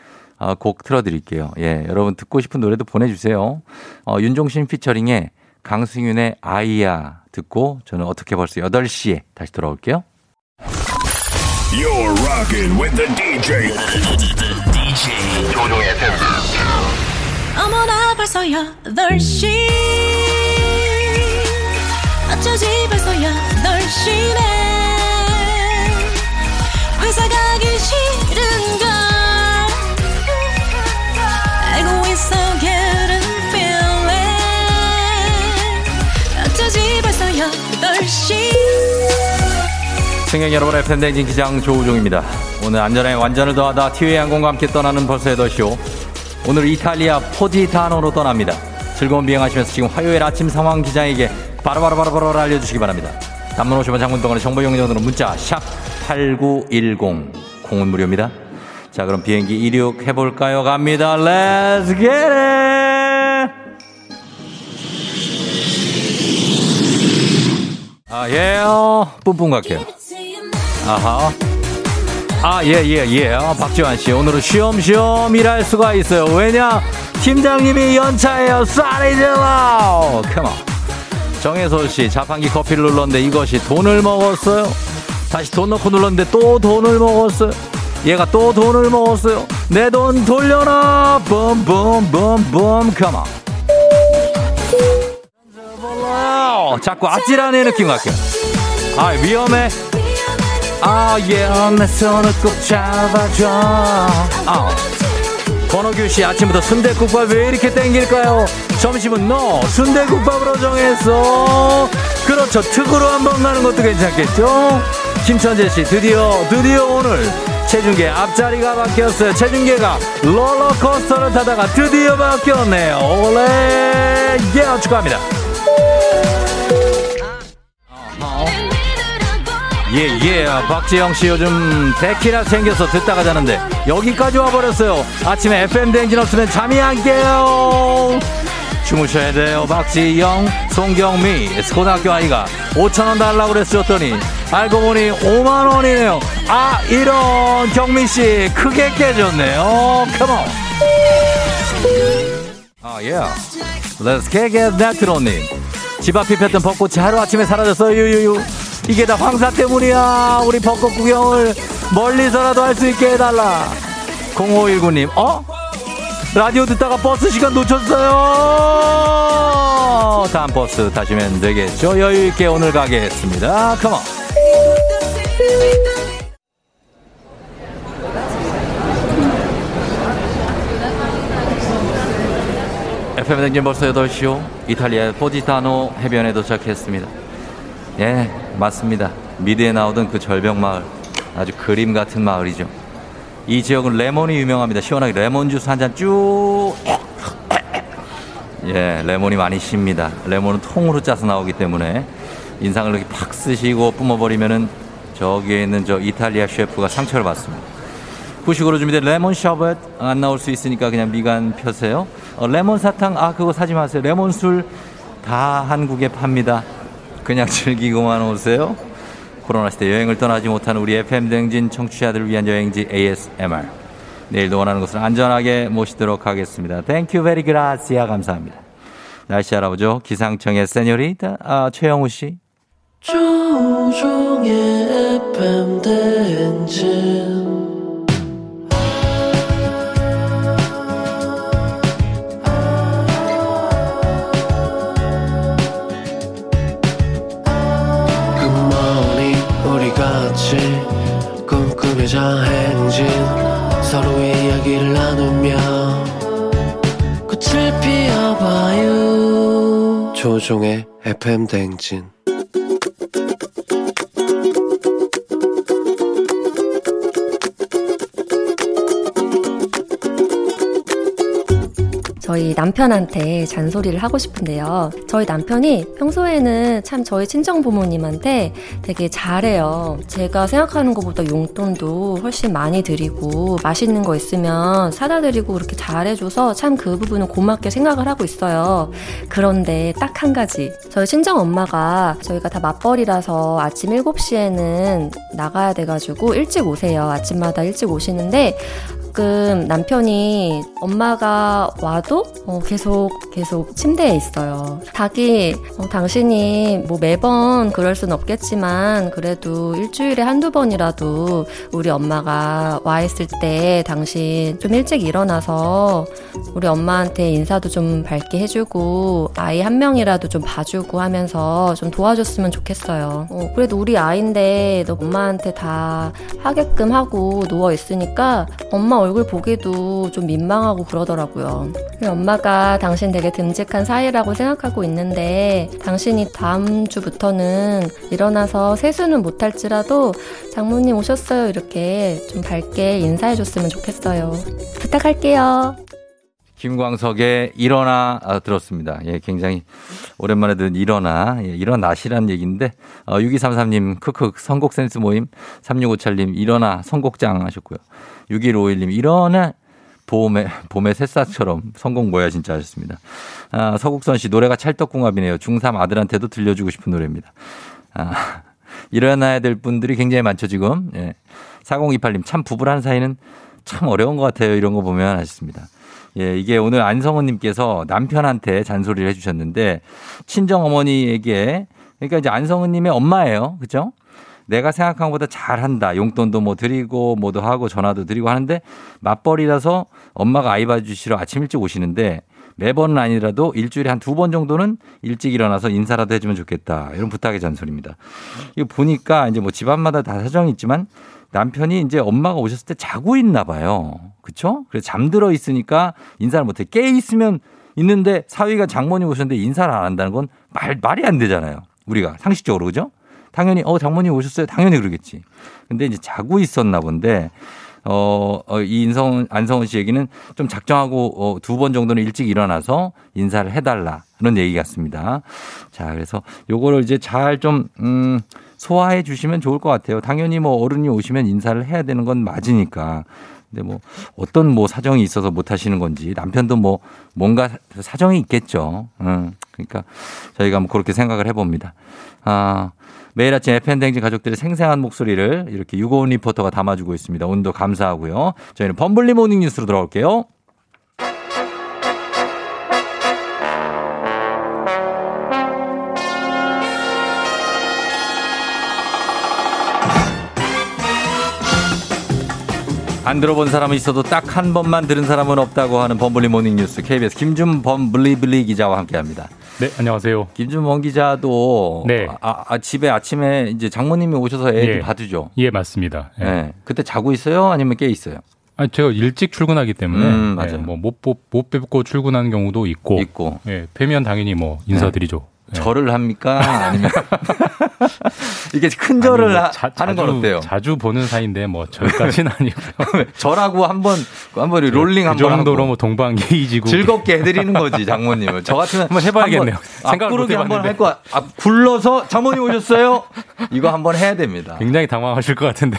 어, 곡 틀어드릴게요. 예, 여러분 듣고 싶은 노래도 보내주세요. 어, 윤종신 피처링의 강승윤의 아이야 듣고 저는 어떻게 벌써 8시에 다시 돌아올게요. You're rocking with the DJ. DJ 조종의 FM. 어머나 벌써 8시 어쩌지 벌써 8시네 회사 가기 싫은걸 승객 여러분, FM 댕진 기장 조우종입니다. 오늘 안전에 완전을 더하다 티웨이 항공과 함께 떠나는 벌써 8시오. 오늘 이탈리아 포지타노로 떠납니다. 즐거운 비행하시면서 지금 화요일 아침 상황 기장에게 바로바로바로바로 알려주시기 바랍니다. 단문 50원 장문병원의 정보 용역으로 문자 샵 8910 공은 무료입니다. 자 그럼 비행기 이륙 해볼까요? 갑니다. Let's get it! 아, 예, 어, 뿜뿜 갈게요. 아하. 아, 예, 예, 예. 어, 박지환 씨. 오늘은 쉬엄쉬엄 일할 수가 있어요. 왜냐? 팀장님이 연차예요. 쌀이 질러! 컴온. 정혜솔 씨. 자판기 커피를 눌렀는데 이것이 돈을 먹었어요. 다시 돈 넣고 눌렀는데 또 돈을 먹었어요. 얘가 또 돈을 먹었어요. 내 돈 돌려라! 붐붐붐붐 컴온. 자꾸 아찔한 느낌 갈게요. 아, 위험해. 아, 예, 내 손을 꼭 잡아줘. 아. 권호규 씨 아침부터 순대국밥 왜 이렇게 땡길까요? 점심은 너 순대국밥으로 정했어. 그렇죠. 특으로 한번 가는 것도 괜찮겠죠? 김천재 씨 드디어 드디어 오늘 체중계 앞자리가 바뀌었어요. 체중계가 롤러코스터를 타다가 드디어 바뀌었네요. 올레 예 축하합니다. 예, 예. 박지영 씨 요즘 데키라 챙겨서 듣다가 자는데 여기까지 와버렸어요. 아침에 FM 댕진 없으면 잠이 안 깨요. 주무셔야 돼요. 박지영, 송경미, 고등학교 아이가 5천원 달라고 그랬었더니 알고 보니 5만원이네요. 아, 이런 경미 씨 크게 깨졌네요. 컴온. 아, 예. Let's get that 님. 집 앞이 폈던 벚꽃이 하루아침에 사라졌어요. 유유유. 이게 다 황사 때문이야. 우리 벚꽃 구경을 멀리서라도 할 수 있게 해달라. 0519님, 어? 라디오 듣다가 버스 시간 놓쳤어요. 다음 버스 타시면 되겠죠. 여유 있게 오늘 가겠습니다. 컴온. FM 댕진 벌써 8시요. 이탈리아 포지타노 해변에 도착했습니다. 예, 맞습니다. 미드에 나오던 그 절벽 마을. 아주 그림 같은 마을이죠. 이 지역은 레몬이 유명합니다. 시원하게 레몬 주스 한 잔 쭉. 예, 레몬이 많이 쉽니다. 레몬은 통으로 짜서 나오기 때문에 인상을 이렇게 팍 쓰시고 뿜어버리면은 저기에 있는 저 이탈리아 셰프가 상처를 받습니다. 후식으로 준비된 레몬 셔벗 안 나올 수 있으니까 그냥 미간 펴세요. 어, 레몬 사탕 아 그거 사지 마세요. 레몬 술 다 한국에 팝니다. 그냥 즐기고만 오세요. 코로나 시대 여행을 떠나지 못하는 우리 FM 댕진 청취자들을 위한 여행지 ASMR. 내일도 원하는 곳을 안전하게 모시도록 하겠습니다. Thank you very gracia 감사합니다. 날씨 알아보죠. 기상청의 señorita 아, 최영우 씨. 조종의 FM 대행진 FM 대행진 저희 남편한테 잔소리를 하고 싶은데요. 저희 남편이 평소에는 참 저희 친정 부모님한테 되게 잘해요. 제가 생각하는 것보다 용돈도 훨씬 많이 드리고 맛있는 거 있으면 사다 드리고 그렇게 잘해줘서 참 그 부분은 고맙게 생각을 하고 있어요. 그런데 딱 한 가지. 저희 친정 엄마가 저희가 다 맞벌이라서 아침 7시에는 나가야 돼가지고 일찍 오세요. 아침마다 일찍 오시는데 가끔 남편이 엄마가 와도 어, 계속 계속 침대에 있어요. 닭이 어, 당신이 뭐 매번 그럴 순 없겠지만 그래도 일주일에 한두 번이라도 우리 엄마가 와 있을 때 당신 좀 일찍 일어나서 우리 엄마한테 인사도 좀 밝게 해주고 아이 한 명이라도 좀 봐주고 하면서 좀 도와줬으면 좋겠어요. 어, 그래도 우리 아이인데 너 엄마한테 다 하게끔 하고 누워 있으니까 엄마 얼굴 보기도 좀 민망하고 그러더라고요. 엄마가 당신 되게 듬직한 사이라고 생각하고 있는데 당신이 다음 주부터는 일어나서 세수는 못할지라도 장모님 오셨어요 이렇게 좀 밝게 인사해줬으면 좋겠어요. 부탁할게요. 김광석의 일어나 아, 들었습니다. 예, 굉장히 오랜만에 듣는 일어나 예, 일어나시라는 얘기인데 어, 6233님 크크 선곡 센스 모임 3657님 일어나 선곡장 하셨고요. 6151님 일어나 봄의 봄의 새싹처럼 선곡 뭐야 진짜 하셨습니다. 아, 서국선 씨 노래가 찰떡궁합이네요. 중3 아들한테도 들려주고 싶은 노래입니다. 아, 일어나야 될 분들이 굉장히 많죠 지금. 예. 4028님 참 부부란 사이는 참 어려운 것 같아요. 이런 거 보면 하셨습니다. 예, 이게 오늘 안성은님께서 남편한테 잔소리를 해주셨는데 친정 어머니에게 그러니까 이제 안성은님의 엄마예요, 그죠? 내가 생각한 것보다 잘한다. 용돈도 뭐 드리고 뭐도 하고 전화도 드리고 하는데 맞벌이라서 엄마가 아이 봐주시러 아침 일찍 오시는데 매번은 아니라도 일주일에 한 두 번 정도는 일찍 일어나서 인사라도 해주면 좋겠다. 이런 부탁의 잔소리입니다. 이거 보니까 이제 뭐 집안마다 다 사정이 있지만 남편이 이제 엄마가 오셨을 때 자고 있나 봐요. 그쵸? 그래서 잠들어 있으니까 인사를 못해. 깨 있으면 있는데 사위가 장모님 오셨는데 인사를 안 한다는 건 말, 말이 안 되잖아요. 우리가 상식적으로 그죠? 당연히 어 장모님 오셨어요. 당연히 그러겠지. 근데 이제 자고 있었나 본데 어, 어, 이 인성, 안성훈 씨 얘기는 좀 작정하고 어, 두번 정도는 일찍 일어나서 인사를 해달라. 그런 얘기 같습니다. 자, 그래서 요거를 이제 잘 좀, 음, 소화해 주시면 좋을 것 같아요. 당연히 뭐 어른이 오시면 인사를 해야 되는 건 맞으니까. 근데 뭐 어떤 뭐 사정이 있어서 못 하시는 건지 남편도 뭐 뭔가 사정이 있겠죠. 음, 그러니까 저희가 뭐 그렇게 생각을 해봅니다. 아, 매일 아침 FM 댕진 가족들의 생생한 목소리를 이렇게 유고원 리포터가 담아주고 있습니다. 오늘도 감사하고요. 저희는 범블리 모닝 뉴스로 돌아올게요. 안 들어본 사람은 있어도 딱 한 번만 들은 사람은 없다고 하는 범블리 모닝 뉴스 KBS 김준 범블리블리 기자와 함께합니다. 네, 안녕하세요. 김준범 기자도 네. 아, 아, 집에 아침에 이제 장모님이 오셔서 애 예. 봐주죠. 예, 맞습니다. 예. 네. 그때 자고 있어요? 아니면 깨 있어요? 아, 제가 일찍 출근하기 때문에 음, 네, 맞아요. 뭐 못 못 뵙고 출근하는 경우도 있고, 있고. 예, 뵈면 당연히 뭐 인사드리죠. 절을 합니까? 아니면 이게 큰 절을 아니, 뭐 하, 자- 하는 건 자주- 어때요? 자주 보는 사이인데 뭐 절까지는 아니고요. 절하고 한번 한번 롤링 그 한번 정도로 하고 뭐 동방예의지고 즐겁게 해드리는 거지 장모님을. 저 같으면 한번 해봐야겠네요. 앞구르기 한번. 할 거야. 앞 굴러서 장모님 오셨어요? 이거 한번 해야 됩니다. 굉장히 당황하실 것 같은데.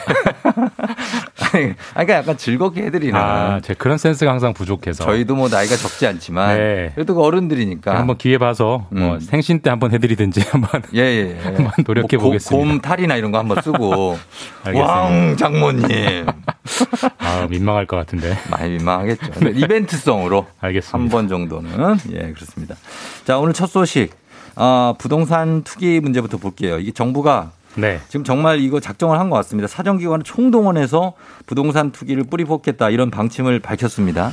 아니, 그러니까 약간 즐겁게 해드리는. 아, 제 그런 센스가 항상 부족해서. 저희도 뭐 나이가 적지 않지만 네. 그래도 그 어른들이니까 한번 기회 봐서 뭐 생신 때 한번 해드리든지 한번 예, 예, 예. 한번 노력해 뭐 고- 보겠습니다. 곰 탈이나 이런 거 한번 쓰고 알겠습니다. 왕 장모님 아, 민망할 것 같은데. 많이 민망하겠죠. 근데 이벤트성으로 알겠습니다. 한 번 정도는 예 그렇습니다. 자 오늘 첫 소식 아, 부동산 투기 문제부터 볼게요. 이게 정부가 네. 지금 정말 이거 작정을 한 것 같습니다. 사정기관을 총동원해서 부동산 투기를 뿌리 뽑겠다 이런 방침을 밝혔습니다.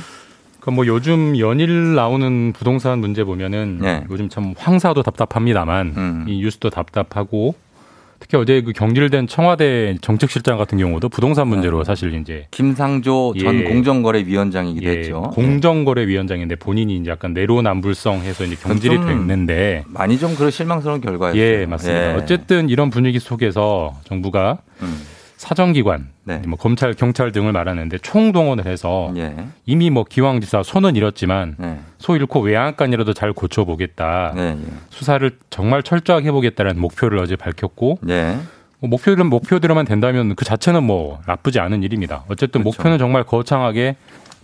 그뭐 요즘 연일 나오는 부동산 문제 보면은 네. 요즘 참 황사도 답답합니다만 음. 이 뉴스도 답답하고 특히 어제 그 경질된 청와대 정책실장 같은 경우도 부동산 문제로 사실 이제 김상조 전 예. 공정거래위원장이기도 예, 했죠. 공정거래위원장인데 본인이 이제 약간 내로남불성해서 이제 경질이 좀 됐는데 많이 좀 그런 실망스러운 결과였어요. 예, 맞습니다. 예. 어쨌든 이런 분위기 속에서 정부가 음. 사정기관, 네. 뭐 검찰, 경찰 등을 말하는데 총동원을 해서 예. 이미 뭐 기왕지사 손은 잃었지만 네. 소 잃고 외양간이라도 잘 고쳐보겠다. 네, 예. 수사를 정말 철저하게 해보겠다는 목표를 어제 밝혔고 네. 뭐 목표는 목표대로만 된다면 그 자체는 뭐 나쁘지 않은 일입니다. 어쨌든 그렇죠. 목표는 정말 거창하게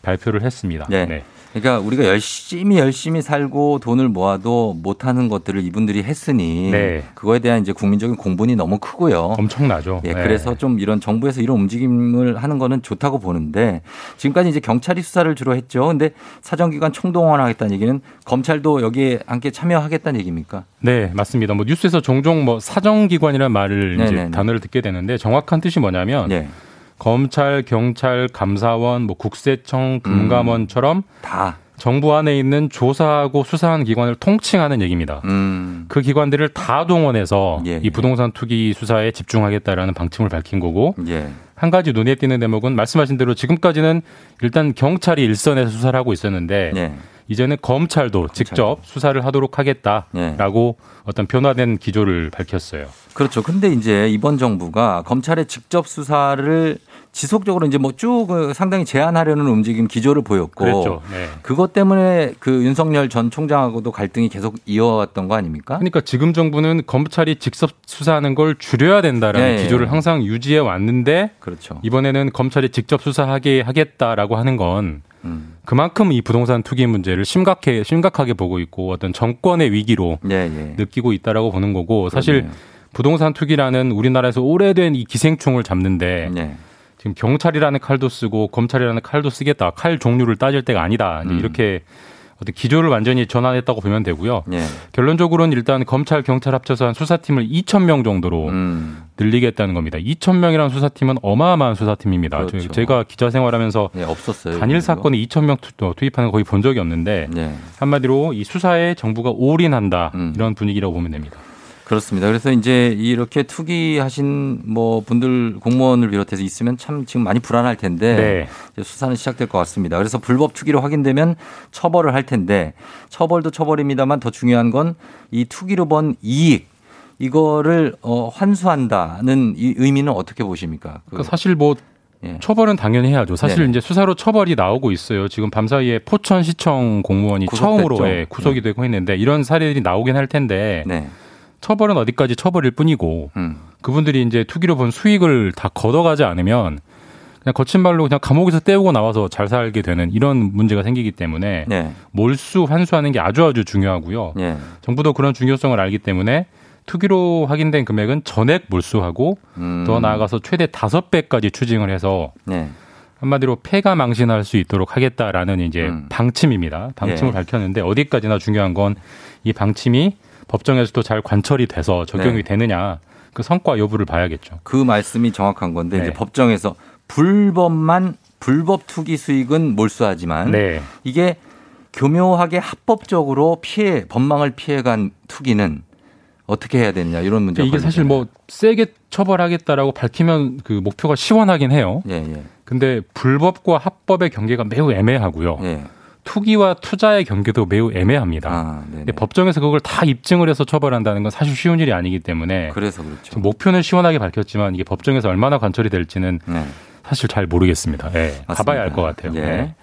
발표를 했습니다. 네. 네. 그러니까 우리가 열심히 열심히 살고 돈을 모아도 못하는 것들을 이분들이 했으니 네. 그거에 대한 이제 국민적인 공분이 너무 크고요. 엄청나죠. 예, 네. 그래서 좀 이런 정부에서 이런 움직임을 하는 거는 좋다고 보는데 지금까지 이제 경찰이 수사를 주로 했죠. 근데 사정기관 총동원하겠다는 얘기는 검찰도 여기에 함께 참여하겠다는 얘기입니까? 네, 맞습니다. 뭐 뉴스에서 종종 뭐 사정기관이라는 말을 이제 네네네. 단어를 듣게 되는데 정확한 뜻이 뭐냐면 예. 검찰, 경찰, 감사원, 뭐 국세청, 금감원처럼 다 정부 안에 있는 조사하고 수사하는 기관을 통칭하는 얘기입니다. 음. 그 기관들을 다 동원해서 예, 이 부동산 투기 수사에 집중하겠다라는 방침을 밝힌 거고 예. 한 가지 눈에 띄는 대목은 말씀하신 대로 지금까지는 일단 경찰이 일선에서 수사를 하고 있었는데 예. 이제는 검찰도 직접 수사를 하도록 하겠다라고 어떤 변화된 기조를 밝혔어요. 그렇죠. 근데 이제 이번 정부가 검찰의 직접 수사를 지속적으로 이제 뭐 쭉 상당히 제한하려는 움직임 기조를 보였고. 네. 그것 때문에 그 윤석열 전 총장하고도 갈등이 계속 이어왔던 거 아닙니까? 그러니까 지금 정부는 검찰이 직접 수사하는 걸 줄여야 된다라는 예, 예. 기조를 항상 유지해 왔는데 그렇죠. 이번에는 검찰이 직접 수사하게 하겠다라고 하는 건 음. 그만큼 이 부동산 투기 문제를 심각해 심각하게 보고 있고 어떤 정권의 위기로 예, 예. 느끼고 있다라고 보는 거고 사실 그러네요. 부동산 투기라는 우리나라에서 오래된 이 기생충을 잡는데 네. 지금 경찰이라는 칼도 쓰고 검찰이라는 칼도 쓰겠다 칼 종류를 따질 때가 아니다 음. 이렇게 어떤 기조를 완전히 전환했다고 보면 되고요. 예. 결론적으로는 일단 검찰 경찰 합쳐서 한 수사팀을 2천 명 정도로 음. 늘리겠다는 겁니다. 2천 명이라는 수사팀은 어마어마한 수사팀입니다. 그렇죠. 저- 제가 기자 생활하면서 예, 없었어요. 단일. 사건에 2천 명 투- 어, 투입하는 거 거의 본 적이 없는데 예. 한마디로 이 수사에 정부가 올인한다 음. 이런 분위기라고 보면 됩니다. 그렇습니다. 그래서 이제 이렇게 투기하신 뭐 분들 공무원을 비롯해서 있으면 참 지금 많이 불안할 텐데 네. 이제 수사는 시작될 것 같습니다. 그래서 불법 투기로 확인되면 처벌을 할 텐데 처벌도 처벌입니다만 더 중요한 건 이 투기로 번 이익 이거를 어, 환수한다는 이 의미는 어떻게 보십니까? 그- 그러니까 사실 뭐 예. 처벌은 당연히 해야죠. 사실 네네. 이제 수사로 처벌이 나오고 있어요. 지금 밤 사이에 포천시청 공무원이 구속됐죠. 처음으로 예, 구속이 되고 했는데 이런 사례들이 나오긴 할 텐데 네. 처벌은 어디까지 처벌일 뿐이고 음. 그분들이 이제 투기로 본 수익을 다 걷어가지 않으면 그냥 거친 말로 그냥 감옥에서 떼우고 나와서 잘 살게 되는 이런 문제가 생기기 때문에 네. 몰수 환수하는 게 아주 아주 중요하고요. 예. 정부도 그런 중요성을 알기 때문에 투기로 확인된 금액은 전액 몰수하고 음. 더 나아가서 최대 다섯 배까지 추징을 해서 네. 한마디로 폐가 망신할 수 있도록 하겠다라는 이제 방침입니다. 방침을 음. 예. 밝혔는데 어디까지나 중요한 건 이 방침이 법정에서도 잘 관철이 돼서 적용이 네. 되느냐 그 성과 여부를 봐야겠죠. 그 말씀이 정확한 건데 네. 이제 법정에서 불법만 불법 투기 수익은 몰수하지만 네. 이게 교묘하게 합법적으로 피해 법망을 피해간 투기는 어떻게 해야 되느냐 이런 문제가 이게 사실 뭐 세게 처벌하겠다라고 밝히면 그 목표가 시원하긴 해요. 예, 예. 근데 불법과 합법의 경계가 매우 애매하고요. 예. 투기와 투자의 경계도 매우 애매합니다. 아, 근데 법정에서 그걸 다 입증을 해서 처벌한다는 건 사실 쉬운 일이 아니기 때문에 그래서 그렇죠. 목표는 시원하게 밝혔지만 이게 법정에서 얼마나 관철이 될지는 사실 잘 모르겠습니다. 예, 가봐야 알 것 같아요. 예. 네.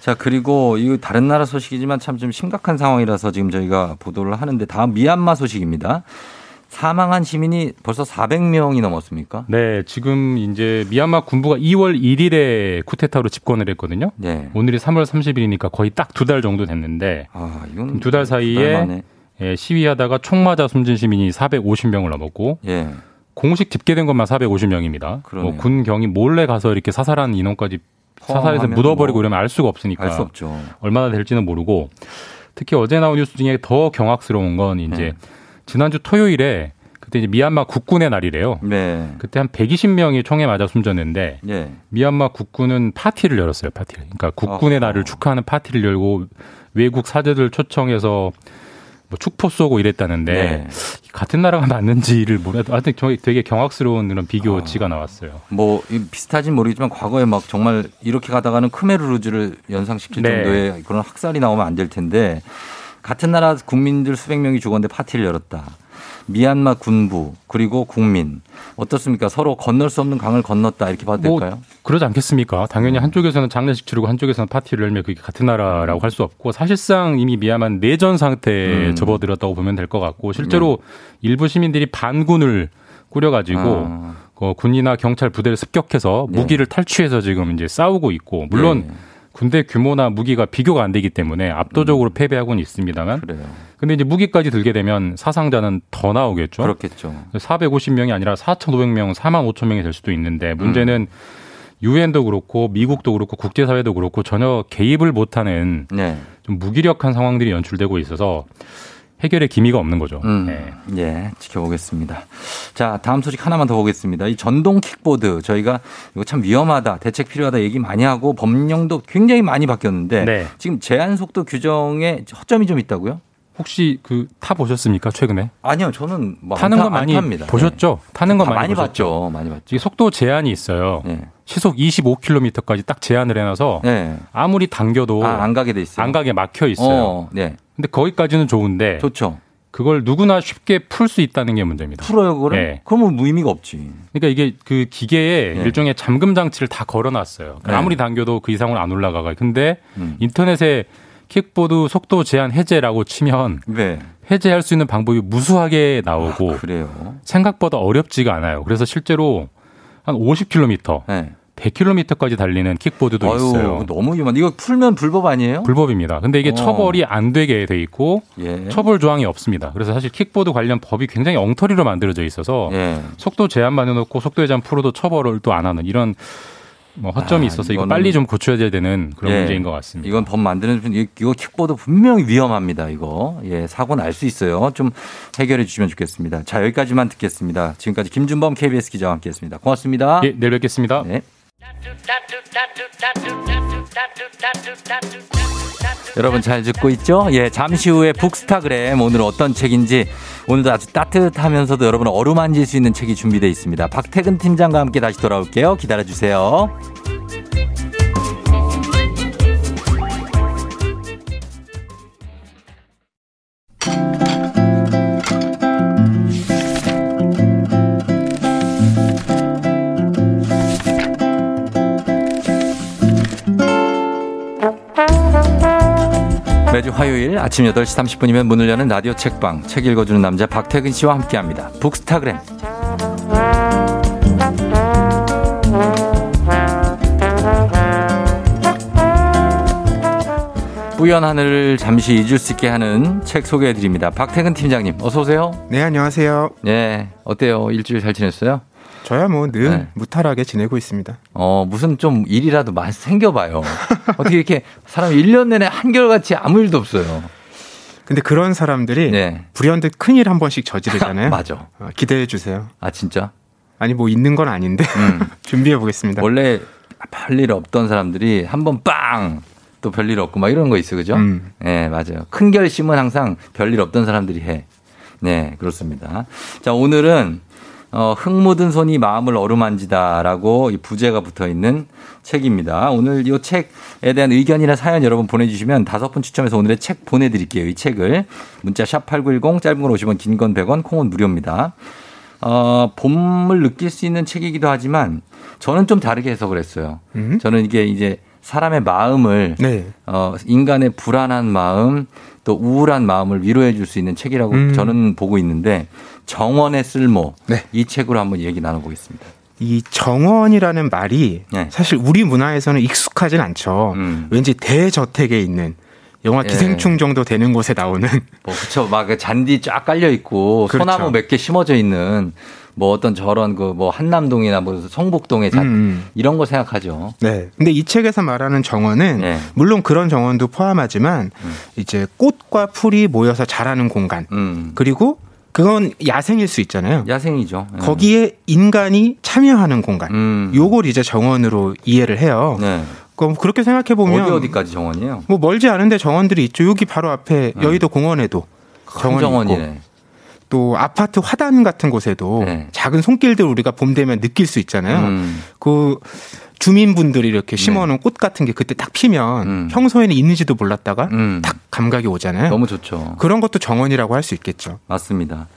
자, 그리고 이거 다른 나라 소식이지만 참 좀 심각한 상황이라서 지금 저희가 보도를 하는데 다음 미얀마 소식입니다. 사망한 시민이 벌써 400명이 넘었습니까? 네, 지금 이제 미얀마 군부가 2월 1일에 쿠데타로 집권을 했거든요. 네. 오늘이 3월 30일이니까 거의 딱 두 달 정도 됐는데 아, 이건 두 달 사이에. 예, 시위하다가 총 맞아 숨진 시민이 450명을 넘었고 예. 공식 집계된 것만 450명입니다. 그러네요. 뭐 군경이 몰래 가서 이렇게 사살한 인원까지 사살해서 묻어버리고 뭐 이러면 알 수가 없으니까 알수 없죠. 얼마나 될지는 모르고 특히 어제 나온 뉴스 중에 더 경악스러운 건 이제 네. 지난주 토요일에 그때 이제 미얀마 국군의 날이래요. 네. 그때 한 120명이 총에 맞아 숨졌는데 예. 미얀마 국군은 파티를 열었어요. 파티를. 그러니까 국군의 날을 축하하는 파티를 열고 외국 사제들 초청해서 뭐 축포 쏘고 이랬다는데 네. 같은 나라가 맞는지를 몰라도 하여튼 되게 경악스러운 그런 비교치가 나왔어요. 뭐이 비슷하진 모르겠지만 과거에 막 정말 이렇게 가다가는 크메르루즈를 연상시킬 네. 정도의 그런 학살이 나오면 안 될 텐데 같은 나라 국민들 수백 명이 죽었는데 파티를 열었다. 미얀마 군부 그리고 국민 어떻습니까? 서로 건널 수 없는 강을 건넜다 이렇게 봐도 뭐 될까요? 그러지 않겠습니까? 당연히 한쪽에서는 장례식 치르고 한쪽에서는 파티를 열면 그게 같은 나라라고 할 수 없고 사실상 이미 미얀마는 내전 상태에 음. 접어들었다고 보면 될 것 같고 실제로 일부 시민들이 반군을 꾸려가지고 아. 그 군이나 경찰 부대를 습격해서 네. 무기를 탈취해서 지금 이제 싸우고 있고 물론 네. 군대 규모나 무기가 비교가 안 되기 때문에 압도적으로 패배하고는 있습니다만 음. 그래요. 근데 이제 무기까지 들게 되면 사상자는 더 나오겠죠. 그렇겠죠. 450명이 아니라 4,500명, 4만 5천 명이 될 수도 있는데 문제는 음. 유엔도 그렇고 미국도 그렇고 국제사회도 그렇고 전혀 개입을 못하는 네. 좀 무기력한 상황들이 연출되고 있어서 해결의 기미가 없는 거죠. 음. 네. 예, 지켜보겠습니다. 자, 다음 소식 하나만 더 보겠습니다. 이 전동 킥보드 저희가 이거 참 위험하다, 대책 필요하다 얘기 많이 하고 법령도 굉장히 많이 바뀌었는데 네. 지금 제한 속도 규정에 허점이 좀 있다고요? 혹시 그 타 보셨습니까 최근에? 아니요, 저는 뭐 타는 안거 많이 탑니다. 보셨죠? 타는 거다 많이, 많이 보셨죠? 봤죠, 많이 봤죠. 속도 제한이 있어요. 시속 25km까지 딱 제한을 해놔서 네. 아무리 당겨도 아, 안 가게 돼 있어요. 안 가게 막혀 있어요. 어, 네. 근데 거기까지는 좋은데 좋죠. 그걸 누구나 쉽게 풀 수 있다는 게 문제입니다. 풀어요, 그거를? 네. 그러면 무의미가 없지. 그러니까 이게 그 기계에 네. 일종의 잠금 장치를 다 걸어놨어요. 그러니까 네. 아무리 당겨도 그 이상으로 안 올라가가. 근데 음. 인터넷에 킥보드 속도 제한 해제라고 치면 네. 해제할 수 있는 방법이 무수하게 나오고 아, 그래요. 생각보다 어렵지가 않아요. 그래서 실제로 한 50km, 네. 100km까지 달리는 킥보드도 아유, 있어요. 너무 위험한. 이거 풀면 불법 아니에요? 불법입니다. 근데 이게 어. 처벌이 안 되게 돼 있고 예. 처벌 조항이 없습니다. 그래서 사실 킥보드 관련 법이 굉장히 엉터리로 만들어져 있어서 예. 속도 제한만 해놓고 속도 제한 풀어도 처벌을 또 안 하는 이런 뭐 허점이 아, 있어서 이거 빨리 좀 고쳐야 되는 그런 예. 문제인 것 같습니다. 이건 법 만드는 이거 킥보드 분명히 위험합니다. 이거 예 사고 날 수 있어요. 좀 해결해 주시면 좋겠습니다. 자 여기까지만 듣겠습니다. 지금까지 김준범 KBS 기자와 함께했습니다. 고맙습니다. 예, 내일 뵙겠습니다. 네. 여러분 잘 듣고 있죠? 예, 잠시 후에 북스타그램 오늘 어떤 책인지 오늘도 아주 따뜻하면서도 여러분 어루만질 수 있는 책이 준비되어 있습니다. 박태근 팀장과 함께 다시 돌아올게요. 기다려 주세요. 매주 화요일 아침 8시 30분이면 문을 여는 라디오 책방 책 읽어주는 남자 박태근 씨와 함께합니다. 북스타그램. 뿌연 하늘을 잠시 잊을 수 있게 하는 책 소개해 드립니다. 박태근 팀장님, 어서 오세요. 네, 안녕하세요. 네, 어때요? 일주일 잘 지냈어요? 저야 뭐늘 네. 무탈하게 지내고 있습니다. 어, 무슨 좀 일이라도 많이 생겨봐요. 어떻게 이렇게 사람이 1년 내내 한결같이 아무 일도 없어요. 근데 그런 사람들이 불현듯 큰일 한 번씩 저지르잖아요. 네. 맞아. 어, 기대해 주세요. 아, 진짜? 아니 뭐 있는 건 아닌데 준비해 보겠습니다. 원래 별일 없던 사람들이 한 번 빵! 또 별일 없고 막 이런 거 있어, 그죠? 음. 네, 맞아요. 큰 결심은 항상 별일 없던 사람들이 해. 네, 그렇습니다. 자, 오늘은 어, 흙 묻은 손이 마음을 어루만지다라고 이 부제가 붙어 있는 책입니다. 오늘 이 책에 대한 의견이나 사연 여러분 보내주시면 다섯 분 추첨해서 오늘의 책 보내드릴게요. 이 책을 문자 샵 #8910 짧은 걸 50원, 긴 건 100원, 콩은 무료입니다. 어, 봄을 느낄 수 있는 책이기도 하지만 저는 좀 다르게 해석을 했어요. 저는 이게 이제 사람의 마음을 네. 어, 인간의 불안한 마음 또 우울한 마음을 위로해 줄 수 있는 책이라고 음. 네. 저는 보고 있는데 정원의 쓸모 이 책으로 한번 얘기 나눠보겠습니다. 이 정원이라는 말이 네. 사실 우리 문화에서는 익숙하진 않죠. 왠지 대저택에 있는 영화 음. 예. 기생충 정도 되는 곳에 나오는 뭐 그쵸 막그 잔디 쫙 깔려 있고 그렇죠. 소나무 몇 개 심어져 있는 뭐 어떤 저런 그 뭐 한남동이나 뭐 성북동의 잔 음. 이런 거 생각하죠. 네. 근데 이 책에서 말하는 정원은 네. 물론 그런 정원도 포함하지만 음. 이제 꽃과 풀이 모여서 자라는 공간. 음. 그리고 그건 야생일 수 있잖아요. 야생이죠. 예. 거기에 인간이 참여하는 공간. 음. 요걸 이제 정원으로 이해를 해요. 그럼 그렇게 생각해 보면 네. 어디 어디까지 정원이에요? 뭐 멀지 않은데 정원들이 있죠. 여기 바로 앞에 여의도 공원에도 정원이 정원이네. 있고 또 아파트 화단 같은 곳에도 작은 손길들 우리가 봄 되면 느낄 수 있잖아요. 네. 음. 그 주민분들이 이렇게 심어놓은 꽃 같은 게 그때 딱 피면 평소에는 있는지도 몰랐다가 딱 감각이 오잖아요. 음. 너무 좋죠. 그런 것도 정원이라고 할 수 있겠죠. 맞습니다.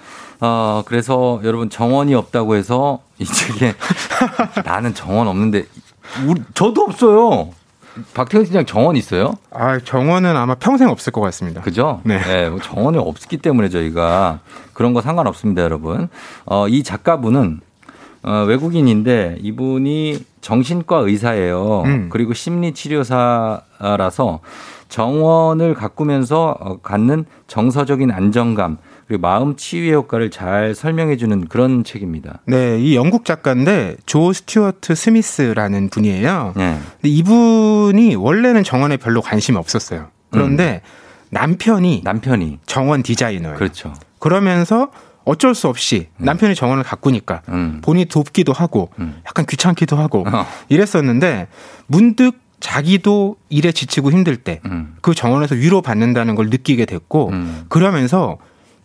어, 그래서 여러분 정원이 없다고 해서 이 책에 나는 정원 없는데 우리, 저도 없어요. 박태근 팀장 정원 있어요? 아, 정원은 아마 평생 없을 것 같습니다. 그죠? 네. 뭐 정원이 없기 때문에 저희가 그런 거 상관없습니다, 여러분. 어, 이 작가분은 어, 외국인인데 이분이 정신과 의사예요. 음. 그리고 심리치료사라서 정원을 가꾸면서 어, 갖는 정서적인 안정감 그리고 마음 치유의 효과를 잘 설명해 주는 그런 책입니다. 네, 이 영국 작가인데 조 스튜어트 스미스라는 분이에요. 네. 근데 이분이 원래는 정원에 별로 관심이 없었어요. 그런데 남편이 남편이 정원 디자이너예요. 그렇죠. 그러면서 어쩔 수 없이 남편이 정원을 가꾸니까 음. 본인이 돕기도 하고 약간 귀찮기도 하고 어. 이랬었는데 문득 자기도 일에 지치고 힘들 때그 음. 정원에서 위로 받는다는 걸 느끼게 됐고 그러면서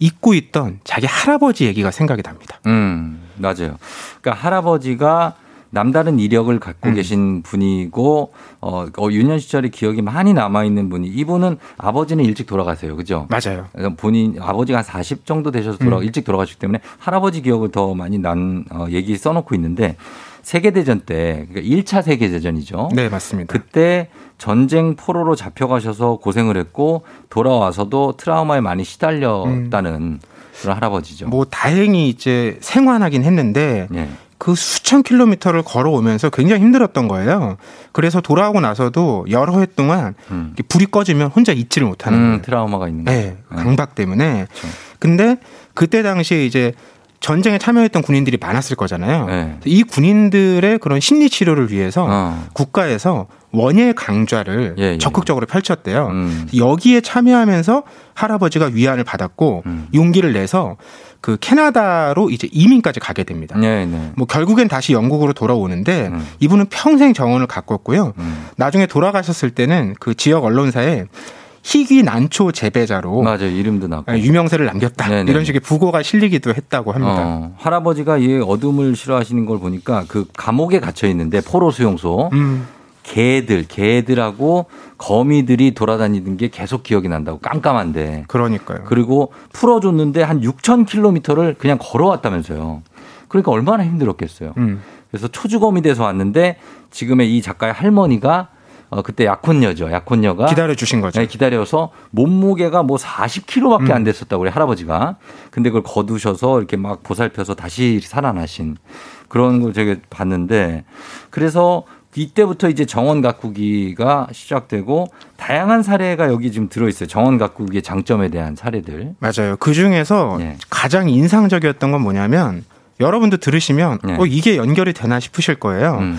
잊고 있던 자기 할아버지 얘기가 생각이 납니다. 음, 맞아요. 그러니까 할아버지가 남다른 이력을 갖고 음. 계신 분이고 어, 어 유년 시절의 기억이 많이 남아 있는 분이 이분은 아버지는 일찍 돌아가세요. 그죠? 맞아요. 그러니까 본인 아버지가 한 40 정도 되셔서 돌아 음. 일찍 돌아가셨기 때문에 할아버지 기억을 더 많이 난 어, 얘기 써 놓고 있는데 세계대전 때 그러니까 1차 세계대전이죠. 네, 맞습니다. 그때 전쟁 포로로 잡혀가셔서 고생을 했고 돌아와서도 트라우마에 많이 시달렸다는 그런 할아버지죠. 뭐 다행히 이제 생환하긴 했는데 예. 그 수천 킬로미터를 걸어오면서 굉장히 힘들었던 거예요. 그래서 돌아오고 나서도 여러 해 동안 이렇게 불이 꺼지면 혼자 잊지를 못하는 음. 트라우마가 있는 거죠. 네, 강박 때문에. 근데 그때 당시에 이제 전쟁에 참여했던 군인들이 많았을 거잖아요. 네. 이 군인들의 그런 심리 치료를 위해서 어. 국가에서 원예 강좌를 예, 예. 적극적으로 펼쳤대요. 음. 여기에 참여하면서 할아버지가 위안을 받았고 음. 용기를 내서 그 캐나다로 이제 이민까지 가게 됩니다. 네, 네. 뭐 결국엔 다시 영국으로 돌아오는데 음. 이분은 평생 정원을 가꿨고요. 나중에 돌아가셨을 때는 그 지역 언론사에 희귀 난초 재배자로 맞아요. 이름도 나고. 유명세를 남겼다. 네네. 이런 식의 부고가 실리기도 했다고 합니다. 어, 할아버지가 이 어둠을 싫어하시는 걸 보니까 그 감옥에 갇혀 있는데 포로 수용소 음. 개들 개들하고 거미들이 돌아다니는 게 계속 기억이 난다고 깜깜한데 그러니까요. 그리고 풀어줬는데 한 6천 킬로미터를 그냥 걸어왔다면서요. 그러니까 얼마나 힘들었겠어요. 음. 그래서 초주검이 돼서 왔는데 지금의 이 작가의 할머니가 어, 그때 약혼녀죠. 약혼녀가 기다려 주신 거죠. 네, 기다려서 몸무게가 뭐 40kg밖에 음. 안 됐었다고 우리 할아버지가. 근데 그걸 거두셔서 이렇게 막 보살펴서 다시 살아나신 그런 걸 제가 봤는데 그래서 이때부터 이제 정원 가꾸기가 시작되고 다양한 사례가 여기 지금 들어있어요. 정원 가꾸기의 장점에 대한 사례들. 맞아요. 그 중에서 예. 가장 인상적이었던 건 뭐냐면 여러분도 들으시면 네. 어, 이게 연결이 되나 싶으실 거예요. 음.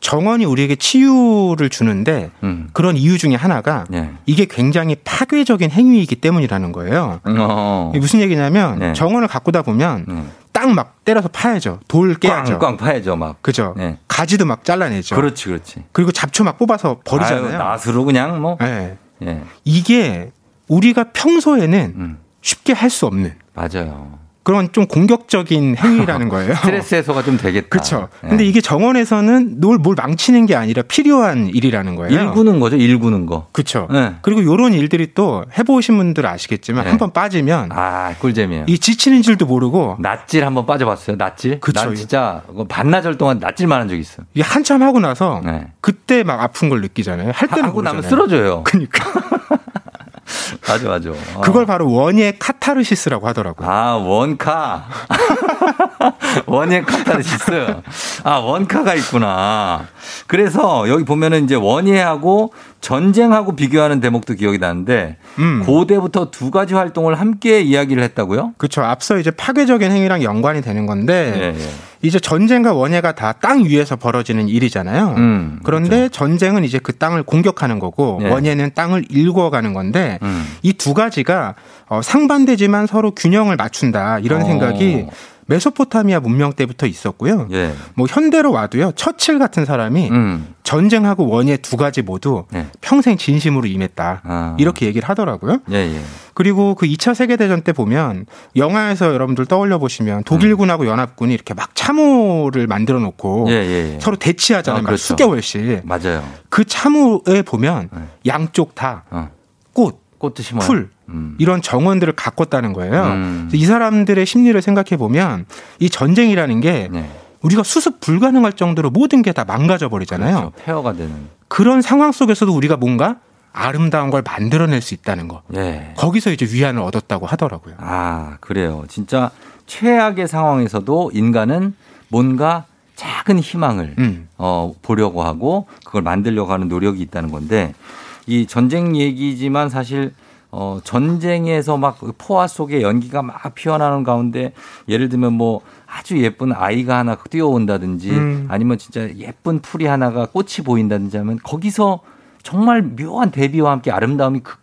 정원이 우리에게 치유를 주는데 음. 그런 이유 중에 하나가 네. 이게 굉장히 파괴적인 행위이기 때문이라는 거예요. 어. 무슨 얘기냐면 네. 정원을 가꾸다 보면 막 때려서 파야죠. 돌 깨야죠. 꽝 꽝 파야죠, 막. 그죠. 네. 가지도 막 잘라내죠. 그렇지, 그렇지. 그리고 잡초 막 뽑아서 버리잖아요. 아유, 낫으로 그냥 뭐. 네. 예. 이게 우리가 평소에는 음. 쉽게 할 수 없는 맞아요. 그런 좀 공격적인 행위라는 거예요. 스트레스 해소가 좀 되겠다. 그렇죠. 네. 근데 이게 정원에서는 뭘, 뭘 망치는 게 아니라 필요한 일이라는 거예요. 일구는 거죠. 일구는 거. 그렇죠. 네. 그리고 이런 일들이 또 해보신 분들 아시겠지만 네. 한번 빠지면 아, 꿀잼이에요. 이 지치는 줄도 모르고 낫질 한번 빠져봤어요. 그쵸. 난 진짜 반나절 동안 낫질만 한적 있어. 이게 한참 하고 나서 네. 그때 막 아픈 걸 느끼잖아요. 할 때는 하고 나면 모르잖아요. 쓰러져요. 그러니까 맞아, 맞아. 어. 그걸 바로 원예 카타르시스라고 하더라고요. 아, 원카. 원예 카타르시스. 아, 원카가 있구나. 그래서 여기 보면은 이제 원예하고 전쟁하고 비교하는 대목도 기억이 나는데 음. 고대부터 두 가지 활동을 함께 이야기를 했다고요? 그렇죠. 앞서 이제 파괴적인 행위랑 연관이 되는 건데 예, 예. 이제 전쟁과 원예가 다 땅 위에서 벌어지는 일이잖아요. 음, 그런데 전쟁은 이제 그 땅을 공격하는 거고 예. 원예는 땅을 일궈가는 건데 음. 이두 가지가 어, 상반되지만 서로 균형을 맞춘다 이런 어. 생각이 메소포타미아 문명 때부터 있었고요. 예. 뭐 현대로 와도요. 처칠 같은 사람이 음. 전쟁하고 원예 두 가지 모두 네. 평생 진심으로 임했다. 아. 이렇게 얘기를 하더라고요. 예, 예. 그리고 그 2차 세계 대전 때 보면 영화에서 여러분들 떠올려 보시면 독일군하고 연합군이 이렇게 막 참호를 만들어 놓고 예, 예, 예. 서로 대치하잖아요. 아, 막 그렇죠. 수개월씩. 맞아요. 그 참호에 보면 네. 양쪽 다 어. 꽃, 심어요. 풀 음. 이런 정원들을 가꿨다는 거예요. 음. 이 사람들의 심리를 생각해 보면 이 전쟁이라는 게 네. 우리가 수습 불가능할 정도로 모든 게 다 망가져 버리잖아요. 그렇죠. 폐허가 되는. 그런 상황 속에서도 우리가 뭔가 아름다운 걸 만들어낼 수 있다는 거. 예. 거기서 이제 위안을 얻었다고 하더라고요. 아, 그래요. 진짜 최악의 상황에서도 인간은 뭔가 작은 희망을 음. 어, 보려고 하고 그걸 만들려고 하는 노력이 있다는 건데 이 전쟁 얘기지만 사실 어, 전쟁에서 막그 포화 속에 연기가 막 피어나는 가운데 예를 들면 뭐 아주 예쁜 아이가 하나 뛰어온다든지 음. 아니면 진짜 예쁜 풀이 하나가 꽃이 보인다든지 하면 거기서 정말 묘한 대비와 함께 아름다움이 극하,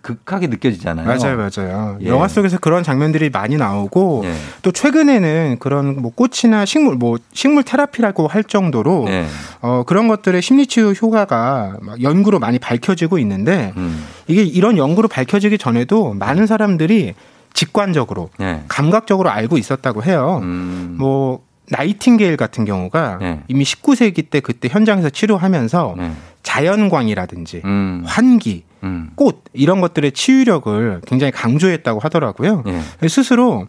극하게 느껴지잖아요. 맞아요, 맞아요. 예. 영화 속에서 그런 장면들이 많이 나오고 예. 또 최근에는 그런 뭐 꽃이나 식물, 뭐 식물 테라피라고 할 정도로 예. 어, 그런 것들의 심리치유 효과가 막 연구로 많이 밝혀지고 있는데 음. 이게 이런 연구로 밝혀지기 전에도 많은 사람들이 직관적으로 예. 감각적으로 알고 있었다고 해요. 음. 뭐 나이팅게일 같은 경우가 네. 이미 19세기 때 그때 현장에서 치료하면서 네. 자연광이라든지 음. 환기, 음. 꽃 이런 것들의 치유력을 굉장히 강조했다고 하더라고요. 예. 스스로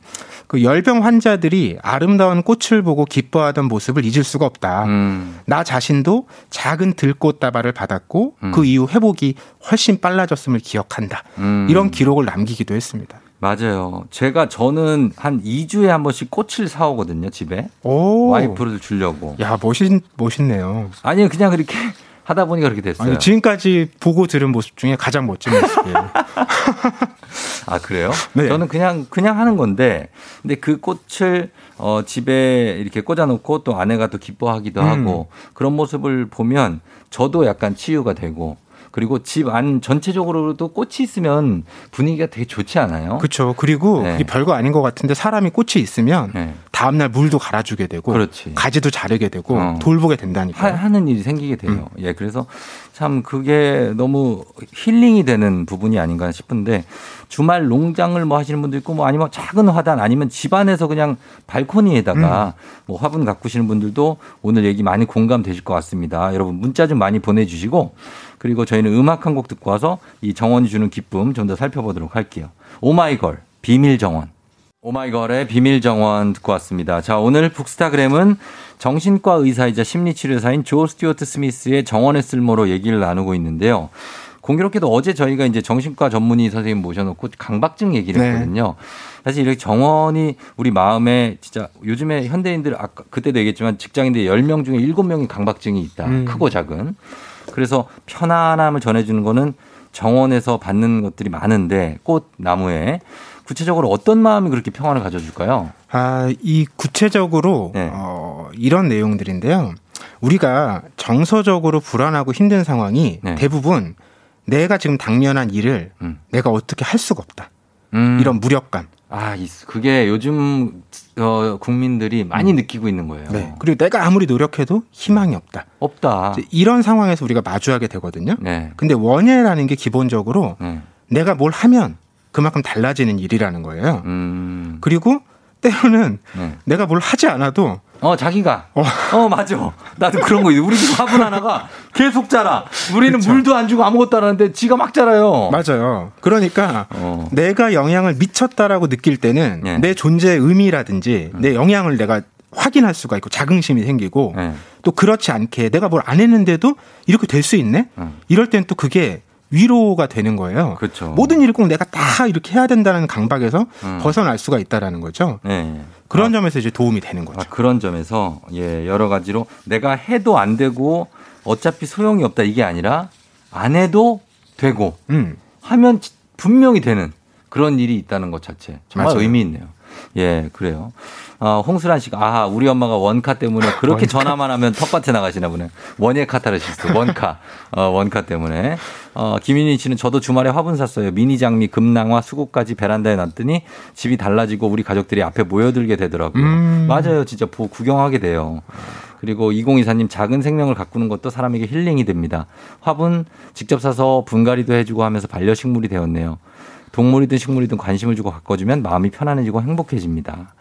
그 열병 환자들이 아름다운 꽃을 보고 기뻐하던 모습을 잊을 수가 없다. 음. 나 자신도 작은 들꽃 다발을 받았고 음. 그 이후 회복이 훨씬 빨라졌음을 기억한다. 음. 이런 기록을 남기기도 했습니다. 맞아요. 제가 저는 한 2주에 한 번씩 꽃을 사오거든요, 집에. 오. 와이프를 주려고. 야, 멋있, 멋있네요. 아니요, 그냥 그렇게 하다 보니까 그렇게 됐어요. 아니, 지금까지 보고 들은 모습 중에 가장 멋진 모습이에요. 아, 그래요? 네. 저는 그냥, 그냥 하는 건데, 근데 그 꽃을, 어, 집에 이렇게 꽂아놓고 또 아내가 또 기뻐하기도 음. 하고, 그런 모습을 보면 저도 약간 치유가 되고, 그리고 집 안 전체적으로도 꽃이 있으면 분위기가 되게 좋지 않아요? 그렇죠. 그리고 네. 별거 아닌 것 같은데 사람이 꽃이 있으면 네. 다음날 물도 갈아주게 되고 그렇지. 가지도 자르게 되고 어. 돌보게 하, 된다니까요. 하는 일이 생기게 돼요. 음. 예, 그래서 참 그게 너무 힐링이 되는 부분이 아닌가 싶은데 주말 농장을 뭐 하시는 분도 있고 뭐 아니면 작은 화단 아니면 집안에서 그냥 발코니에다가 뭐 화분 가꾸시는 분들도 오늘 얘기 많이 공감되실 것 같습니다. 여러분 문자 좀 많이 보내주시고 그리고 저희는 음악 한 곡 듣고 와서 이 정원이 주는 기쁨 좀 더 살펴보도록 할게요. 오마이걸 비밀 정원. 오마이걸의 비밀 정원 듣고 왔습니다. 자, 오늘 북스타그램은 정신과 의사이자 심리치료사인 조 스튜어트 스미스의 정원의 쓸모로 얘기를 나누고 있는데요. 공교롭게도 어제 저희가 이제 정신과 전문의 선생님 모셔놓고 강박증 얘기를 네. 했거든요. 사실 이렇게 정원이 우리 마음에 진짜 요즘에 현대인들 아까 그때도 얘기했지만 직장인들 10명 중에 7명이 강박증이 있다. 음. 크고 작은. 그래서 편안함을 전해주는 거는 정원에서 받는 것들이 많은데 꽃 나무에 구체적으로 어떤 마음이 그렇게 평안을 가져줄까요? 아, 이 구체적으로 네. 어, 이런 내용들인데요. 우리가 정서적으로 불안하고 힘든 상황이 네. 대부분 내가 지금 당면한 일을 음. 내가 어떻게 할 수가 없다. 음. 이런 무력감. 아, 있- 그게 요즘 어, 국민들이 많이 느끼고 있는 거예요. 음. 네. 그리고 내가 아무리 노력해도 희망이 없다. 없다. 이런 상황에서 우리가 마주하게 되거든요. 네. 근데 원예라는 게 기본적으로 네. 내가 뭘 하면 그만큼 달라지는 일이라는 거예요. 음. 그리고 때로는 네. 내가 뭘 하지 않아도 어, 자기가. 어, 맞아. 나도 그런 거 있어. 우리 집 화분 하나가 계속 자라. 우리는 물도 안 주고 아무것도 안 하는데 지가 막 자라요. 맞아요. 그러니까 어. 내가 영향을 미쳤다라고 느낄 때는 예. 내 존재의 의미라든지 음. 내 영향을 내가 확인할 수가 있고 자긍심이 생기고 예. 또 그렇지 않게 내가 뭘 안 했는데도 이렇게 될 수 있네? 이럴 땐 또 그게 위로가 되는 거예요. 음. 그렇죠. 모든 일을 꼭 내가 다 이렇게 해야 된다는 강박에서 음. 벗어날 수가 있다라는 거죠. 네. 그런 점에서 이제 도움이 되는 거죠. 아, 그런 점에서 예, 여러 가지로 내가 해도 안 되고 어차피 소용이 없다 이게 아니라 안 해도 되고 음. 하면 지- 분명히 되는 그런 일이 있다는 것 자체 정말 맞아요. 의미 있네요. 예, 그래요. 아, 홍수란 씨가 아, 우리 엄마가 원카 때문에 그렇게 원카. 전화만 하면 텃밭에 나가시나 보네. 원예 카타르시스, 원카. 어, 원카 때문에. 어, 김인희 씨는 저도 주말에 화분 샀어요. 미니 장미, 금낭화, 수국까지 베란다에 놨더니 집이 달라지고 우리 가족들이 앞에 모여들게 되더라고요. 음. 맞아요. 진짜 보, 구경하게 돼요. 그리고 2024님 작은 생명을 가꾸는 것도 사람에게 힐링이 됩니다. 화분 직접 사서 분갈이도 해주고 하면서 반려식물이 되었네요. 동물이든 식물이든 관심을 주고 가꿔주면 마음이 편안해지고 행복해집니다.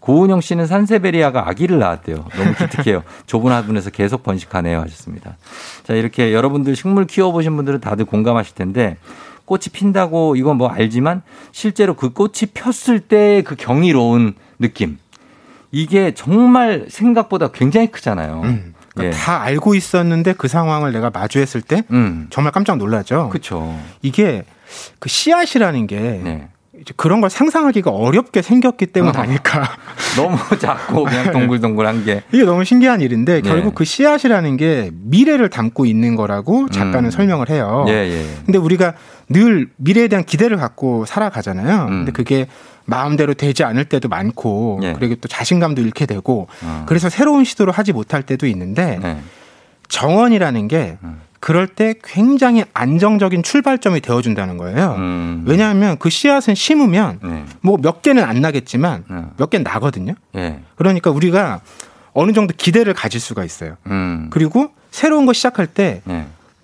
고은영 씨는 산세베리아가 아기를 낳았대요. 너무 기특해요. 좁은 화분에서 계속 번식하네요. 하셨습니다. 자, 이렇게 여러분들 식물 키워보신 분들은 다들 공감하실 텐데 꽃이 핀다고 이건 뭐 알지만 실제로 그 꽃이 폈을 때 그 경이로운 느낌. 이게 정말 생각보다 굉장히 크잖아요. 음. 예. 그러니까 다 알고 있었는데 그 상황을 내가 마주했을 때 음. 정말 깜짝 놀라죠. 그렇죠. 이게 그 씨앗이라는 게 네. 이제 그런 걸 상상하기가 어렵게 생겼기 때문 어. 아닐까. 너무 작고 그냥 동글동글한 게. 이게 너무 신기한 일인데 네. 결국 그 씨앗이라는 게 미래를 담고 있는 거라고 작가는 음. 설명을 해요. 예, 예. 근데 우리가 늘 미래에 대한 기대를 갖고 살아가잖아요. 음. 근데 그게 마음대로 되지 않을 때도 많고 예. 그리고 또 자신감도 잃게 되고 어. 그래서 새로운 시도를 하지 못할 때도 있는데 네. 정원이라는 게 음. 그럴 때 굉장히 안정적인 출발점이 되어준다는 거예요. 음. 왜냐하면 그 씨앗은 심으면 네. 뭐몇 개는 안 나겠지만 네. 몇 개는 나거든요. 예. 그러니까 우리가 어느 정도 기대를 가질 수가 있어요. 음. 그리고 새로운 거 시작할 때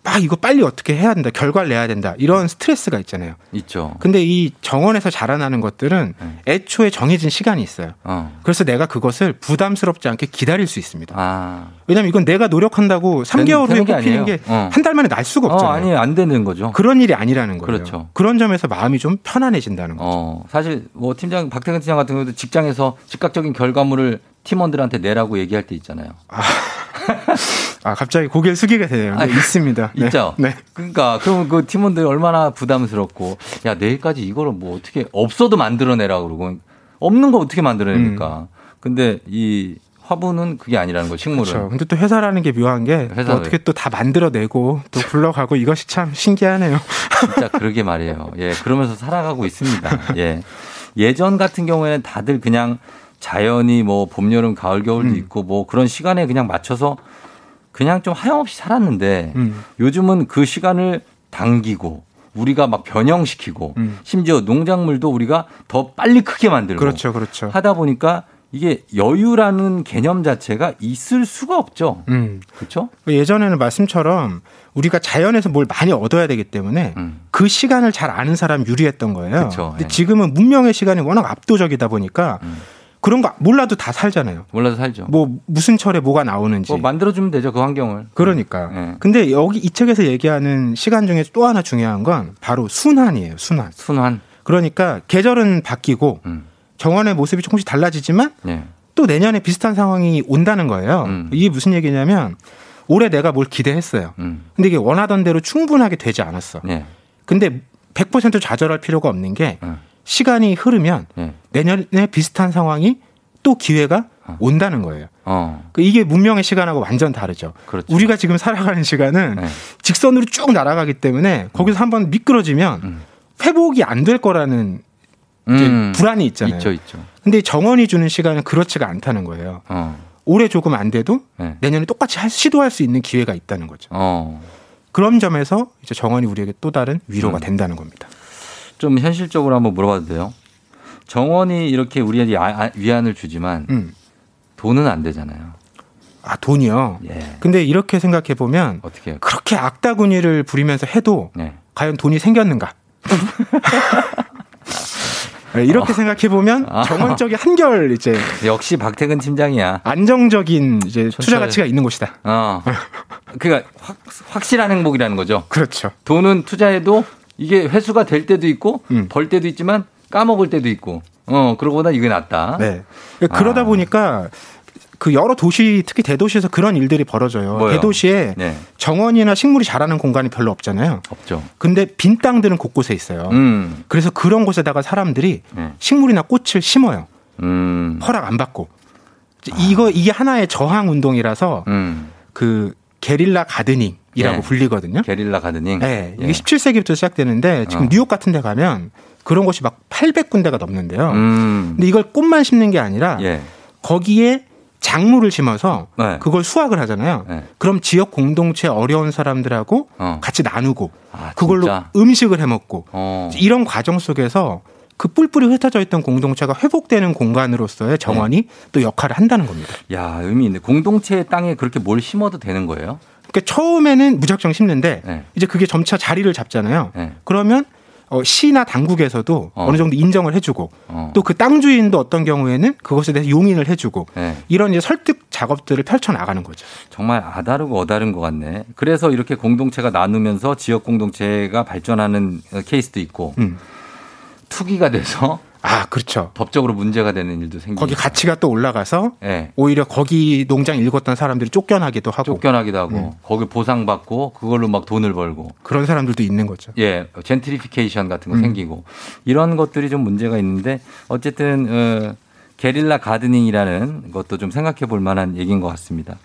막 예. 이거 빨리 어떻게 해야 된다, 결과를 내야 된다 이런 스트레스가 있잖아요. 있죠. 근데 이 정원에서 자라나는 것들은 네. 애초에 정해진 시간이 있어요. 어. 그래서 내가 그것을 부담스럽지 않게 기다릴 수 있습니다. 아. 왜냐면 이건 내가 노력한다고 3개월 후에 되는 게. 게 어. 한달 만에 날 수가 어, 없잖아요. 아니, 안 되는 거죠. 그런 일이 아니라는 거예요. 그렇죠. 그런 점에서 마음이 좀 편안해진다는 거죠. 어, 사실 뭐 팀장 박태근 팀장 같은 경우도 직장에서 즉각적인 결과물을 팀원들한테 내라고 얘기할 때 있잖아요. 아 갑자기 고개를 숙이게 되네요. 네, 아, 있습니다. 네. 있죠. 네. 그러니까 그러면 그 팀원들 얼마나 부담스럽고 야 내일까지 이거를 뭐 어떻게 없어도 만들어내라 그러고 없는 거 어떻게 만들어냅니까? 근데 이 화분은 그게 아니라는 거 식물은. 그렇죠. 근데 또 회사라는 게 묘한 게 또 어떻게 또 다 만들어내고 또 굴러가고 이것이 참 신기하네요. 진짜 그러게 말이에요. 예, 그러면서 살아가고 있습니다. 예. 예전 같은 경우에는 다들 그냥 자연이 뭐 봄, 여름, 가을, 겨울도 음. 있고 뭐 그런 시간에 그냥 맞춰서 그냥 좀 하염없이 살았는데 음. 요즘은 그 시간을 당기고 우리가 막 변형시키고 음. 심지어 농작물도 우리가 더 빨리 크게 만들고 그렇죠, 그렇죠. 하다 보니까 이게 여유라는 개념 자체가 있을 수가 없죠. 음. 그렇죠? 예전에는 말씀처럼 우리가 자연에서 뭘 많이 얻어야 되기 때문에 그 시간을 잘 아는 사람 유리했던 거예요. 음. 그쵸, 근데 예. 지금은 문명의 시간이 워낙 압도적이다 보니까 음. 그런 거 몰라도 다 살잖아요. 몰라서 살죠. 뭐 무슨 철에 뭐가 나오는지. 뭐 만들어주면 되죠 그 환경을. 그러니까. 예. 근데 여기 이 책에서 얘기하는 시간 중에 또 하나 중요한 건 바로 순환이에요. 순환. 순환. 그러니까 계절은 바뀌고 음. 정원의 모습이 조금씩 달라지지만 예. 또 내년에 비슷한 상황이 온다는 거예요. 음. 이게 무슨 얘기냐면 올해 내가 뭘 기대했어요. 음. 근데 이게 원하던 대로 충분하게 되지 않았어. 예. 근데 100% 좌절할 필요가 없는 게 음. 시간이 흐르면 예. 내년에 비슷한 상황이 또 기회가 온다는 거예요. 어. 그 이게 문명의 시간하고 완전 다르죠. 그렇죠. 우리가 지금 살아가는 시간은 네. 직선으로 쭉 날아가기 때문에 거기서 한번 미끄러지면 회복이 안 될 거라는 음. 불안이 있잖아요. 있죠, 있죠. 근데 정원이 주는 시간은 그렇지가 않다는 거예요. 어. 올해 조금 안 돼도 네. 내년에 똑같이 할- 시도할 수 있는 기회가 있다는 거죠. 어. 그런 점에서 이제 정원이 우리에게 또 다른 위로가 음. 된다는 겁니다. 좀 현실적으로 한번 물어봐도 돼요? 정원이 이렇게 우리에게 아- 아- 위안을 주지만 음. 돈은 안 되잖아요. 아 돈이요. 예. 근데 이렇게 생각해 보면 어떻게 해요? 그렇게 악다구니를 부리면서 해도 네. 과연 돈이 생겼는가? 네, 이렇게 생각해 보면 아. 정원적이 한결 이제 역시 박태근 팀장이야. 안정적인 이제 투자 촌철- 가치가 있는 곳이다. 어. 그러니까 확, 확실한 행복이라는 거죠. 그렇죠. 돈은 투자해도 이게 회수가 될 때도 있고 벌 때도 있지만 까먹을 때도 있고. 어, 그러고보다 이게 낫다. 네. 그러다 보니까 그 여러 도시 특히 대도시에서 그런 일들이 벌어져요. 뭐요? 대도시에 네. 정원이나 식물이 자라는 공간이 별로 없잖아요. 없죠. 근데 빈 땅들은 곳곳에 있어요. 음. 그래서 그런 곳에다가 사람들이 네. 식물이나 꽃을 심어요. 음. 허락 안 받고. 이거 이게 하나의 저항 운동이라서 음. 그 게릴라 가드닝이라고 네. 불리거든요. 게릴라 가드닝. 네, 예. 이게 17세기부터 시작되는데 지금 어. 뉴욕 같은 데 가면 그런 곳이 막 800군데가 넘는데요. 음. 근데 이걸 꽃만 심는 게 아니라 예. 거기에 작물을 심어서 네. 그걸 수확을 하잖아요. 네. 그럼 지역 공동체 어려운 사람들하고 어. 같이 나누고 아, 그걸로? 음식을 해 먹고 어. 이런 과정 속에서 그 뿔뿔이 흩어져 있던 공동체가 회복되는 공간으로서의 정원이 네. 또 역할을 한다는 겁니다. 야, 의미 있네. 공동체의 땅에 그렇게 뭘 심어도 되는 거예요? 그러니까 처음에는 무작정 심는데 네. 이제 그게 점차 자리를 잡잖아요. 네. 그러면 어, 시나 당국에서도 어. 어. 느 정도 인정을 해주고 어. 또그 땅 주인도 어떤 경우에는 그것에 대해서 용인을 해주고 네. 이런 이제 설득 작업들을 펼쳐 나가는 거죠. 정말 아다르고 어다른 것 같네. 그래서 이렇게 공동체가 나누면서 지역 공동체가 발전하는 어, 케이스도 있고 음. 투기가 돼서 아 그렇죠. 법적으로 문제가 되는 일도 생기고 거기 가치가 또 올라가서 네. 오히려 거기 농장 읽었던 사람들이 쫓겨나기도 하고 쫓겨나기도 하고 음. 거기 보상받고 그걸로 막 돈을 벌고 그런 사람들도 있는 거죠. 예, 젠트리피케이션 같은 거 음. 생기고 이런 것들이 좀 문제가 있는데 어쨌든 어, 게릴라 가드닝이라는 것도 좀 생각해 볼 만한 얘기인 것 같습니다.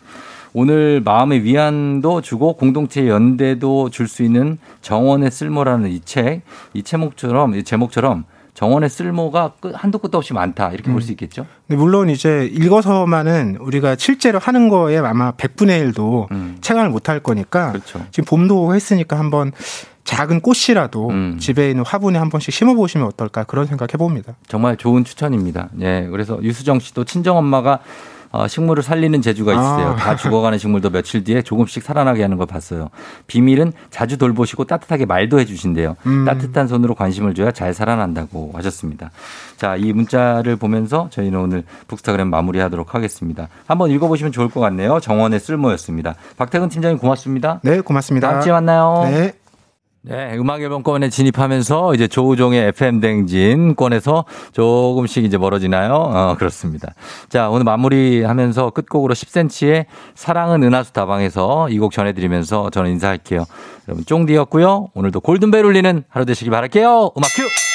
오늘 마음의 위안도 주고 공동체 연대도 줄 수 있는 정원의 쓸모라는 이 책, 이 제목처럼 이 제목처럼 정원의 쓸모가 끝- 한도 끝도 없이 많다 이렇게 볼수 있겠죠. 근데 물론 이제 읽어서만은 우리가 실제로 하는 거에 아마 100분의 1도 음. 체감을 못 할 거니까 그렇죠. 지금 봄도 했으니까 한번 작은 꽃이라도 음. 집에 있는 화분에 한 번씩 심어 보시면 어떨까 그런 생각 해봅니다. 정말 좋은 추천입니다. 예, 그래서 유수정 씨도 친정 엄마가 어, 식물을 살리는 재주가 있어요. 아. 다 죽어가는 식물도 며칠 뒤에 조금씩 살아나게 하는 걸 봤어요. 비밀은 자주 돌보시고 따뜻하게 말도 해주신대요. 음. 따뜻한 손으로 관심을 줘야 잘 살아난다고 하셨습니다. 자, 이 문자를 보면서 저희는 오늘 북스타그램 마무리하도록 하겠습니다. 한번 읽어보시면 좋을 것 같네요. 정원의 쓸모였습니다. 박태근 팀장님 고맙습니다. 네, 고맙습니다. 다음 주에 만나요. 네. 네, 음악 앨범권에 진입하면서 이제 조우종의 FM 댕진권에서 조금씩 이제 멀어지나요? 어, 그렇습니다. 자, 오늘 마무리하면서 끝곡으로 10cm의 사랑은 은하수 다방에서 이 곡 전해드리면서 저는 인사할게요. 여러분, 쫑디였고요. 오늘도 골든벨 울리는 하루 되시길 바랄게요. 음악 큐!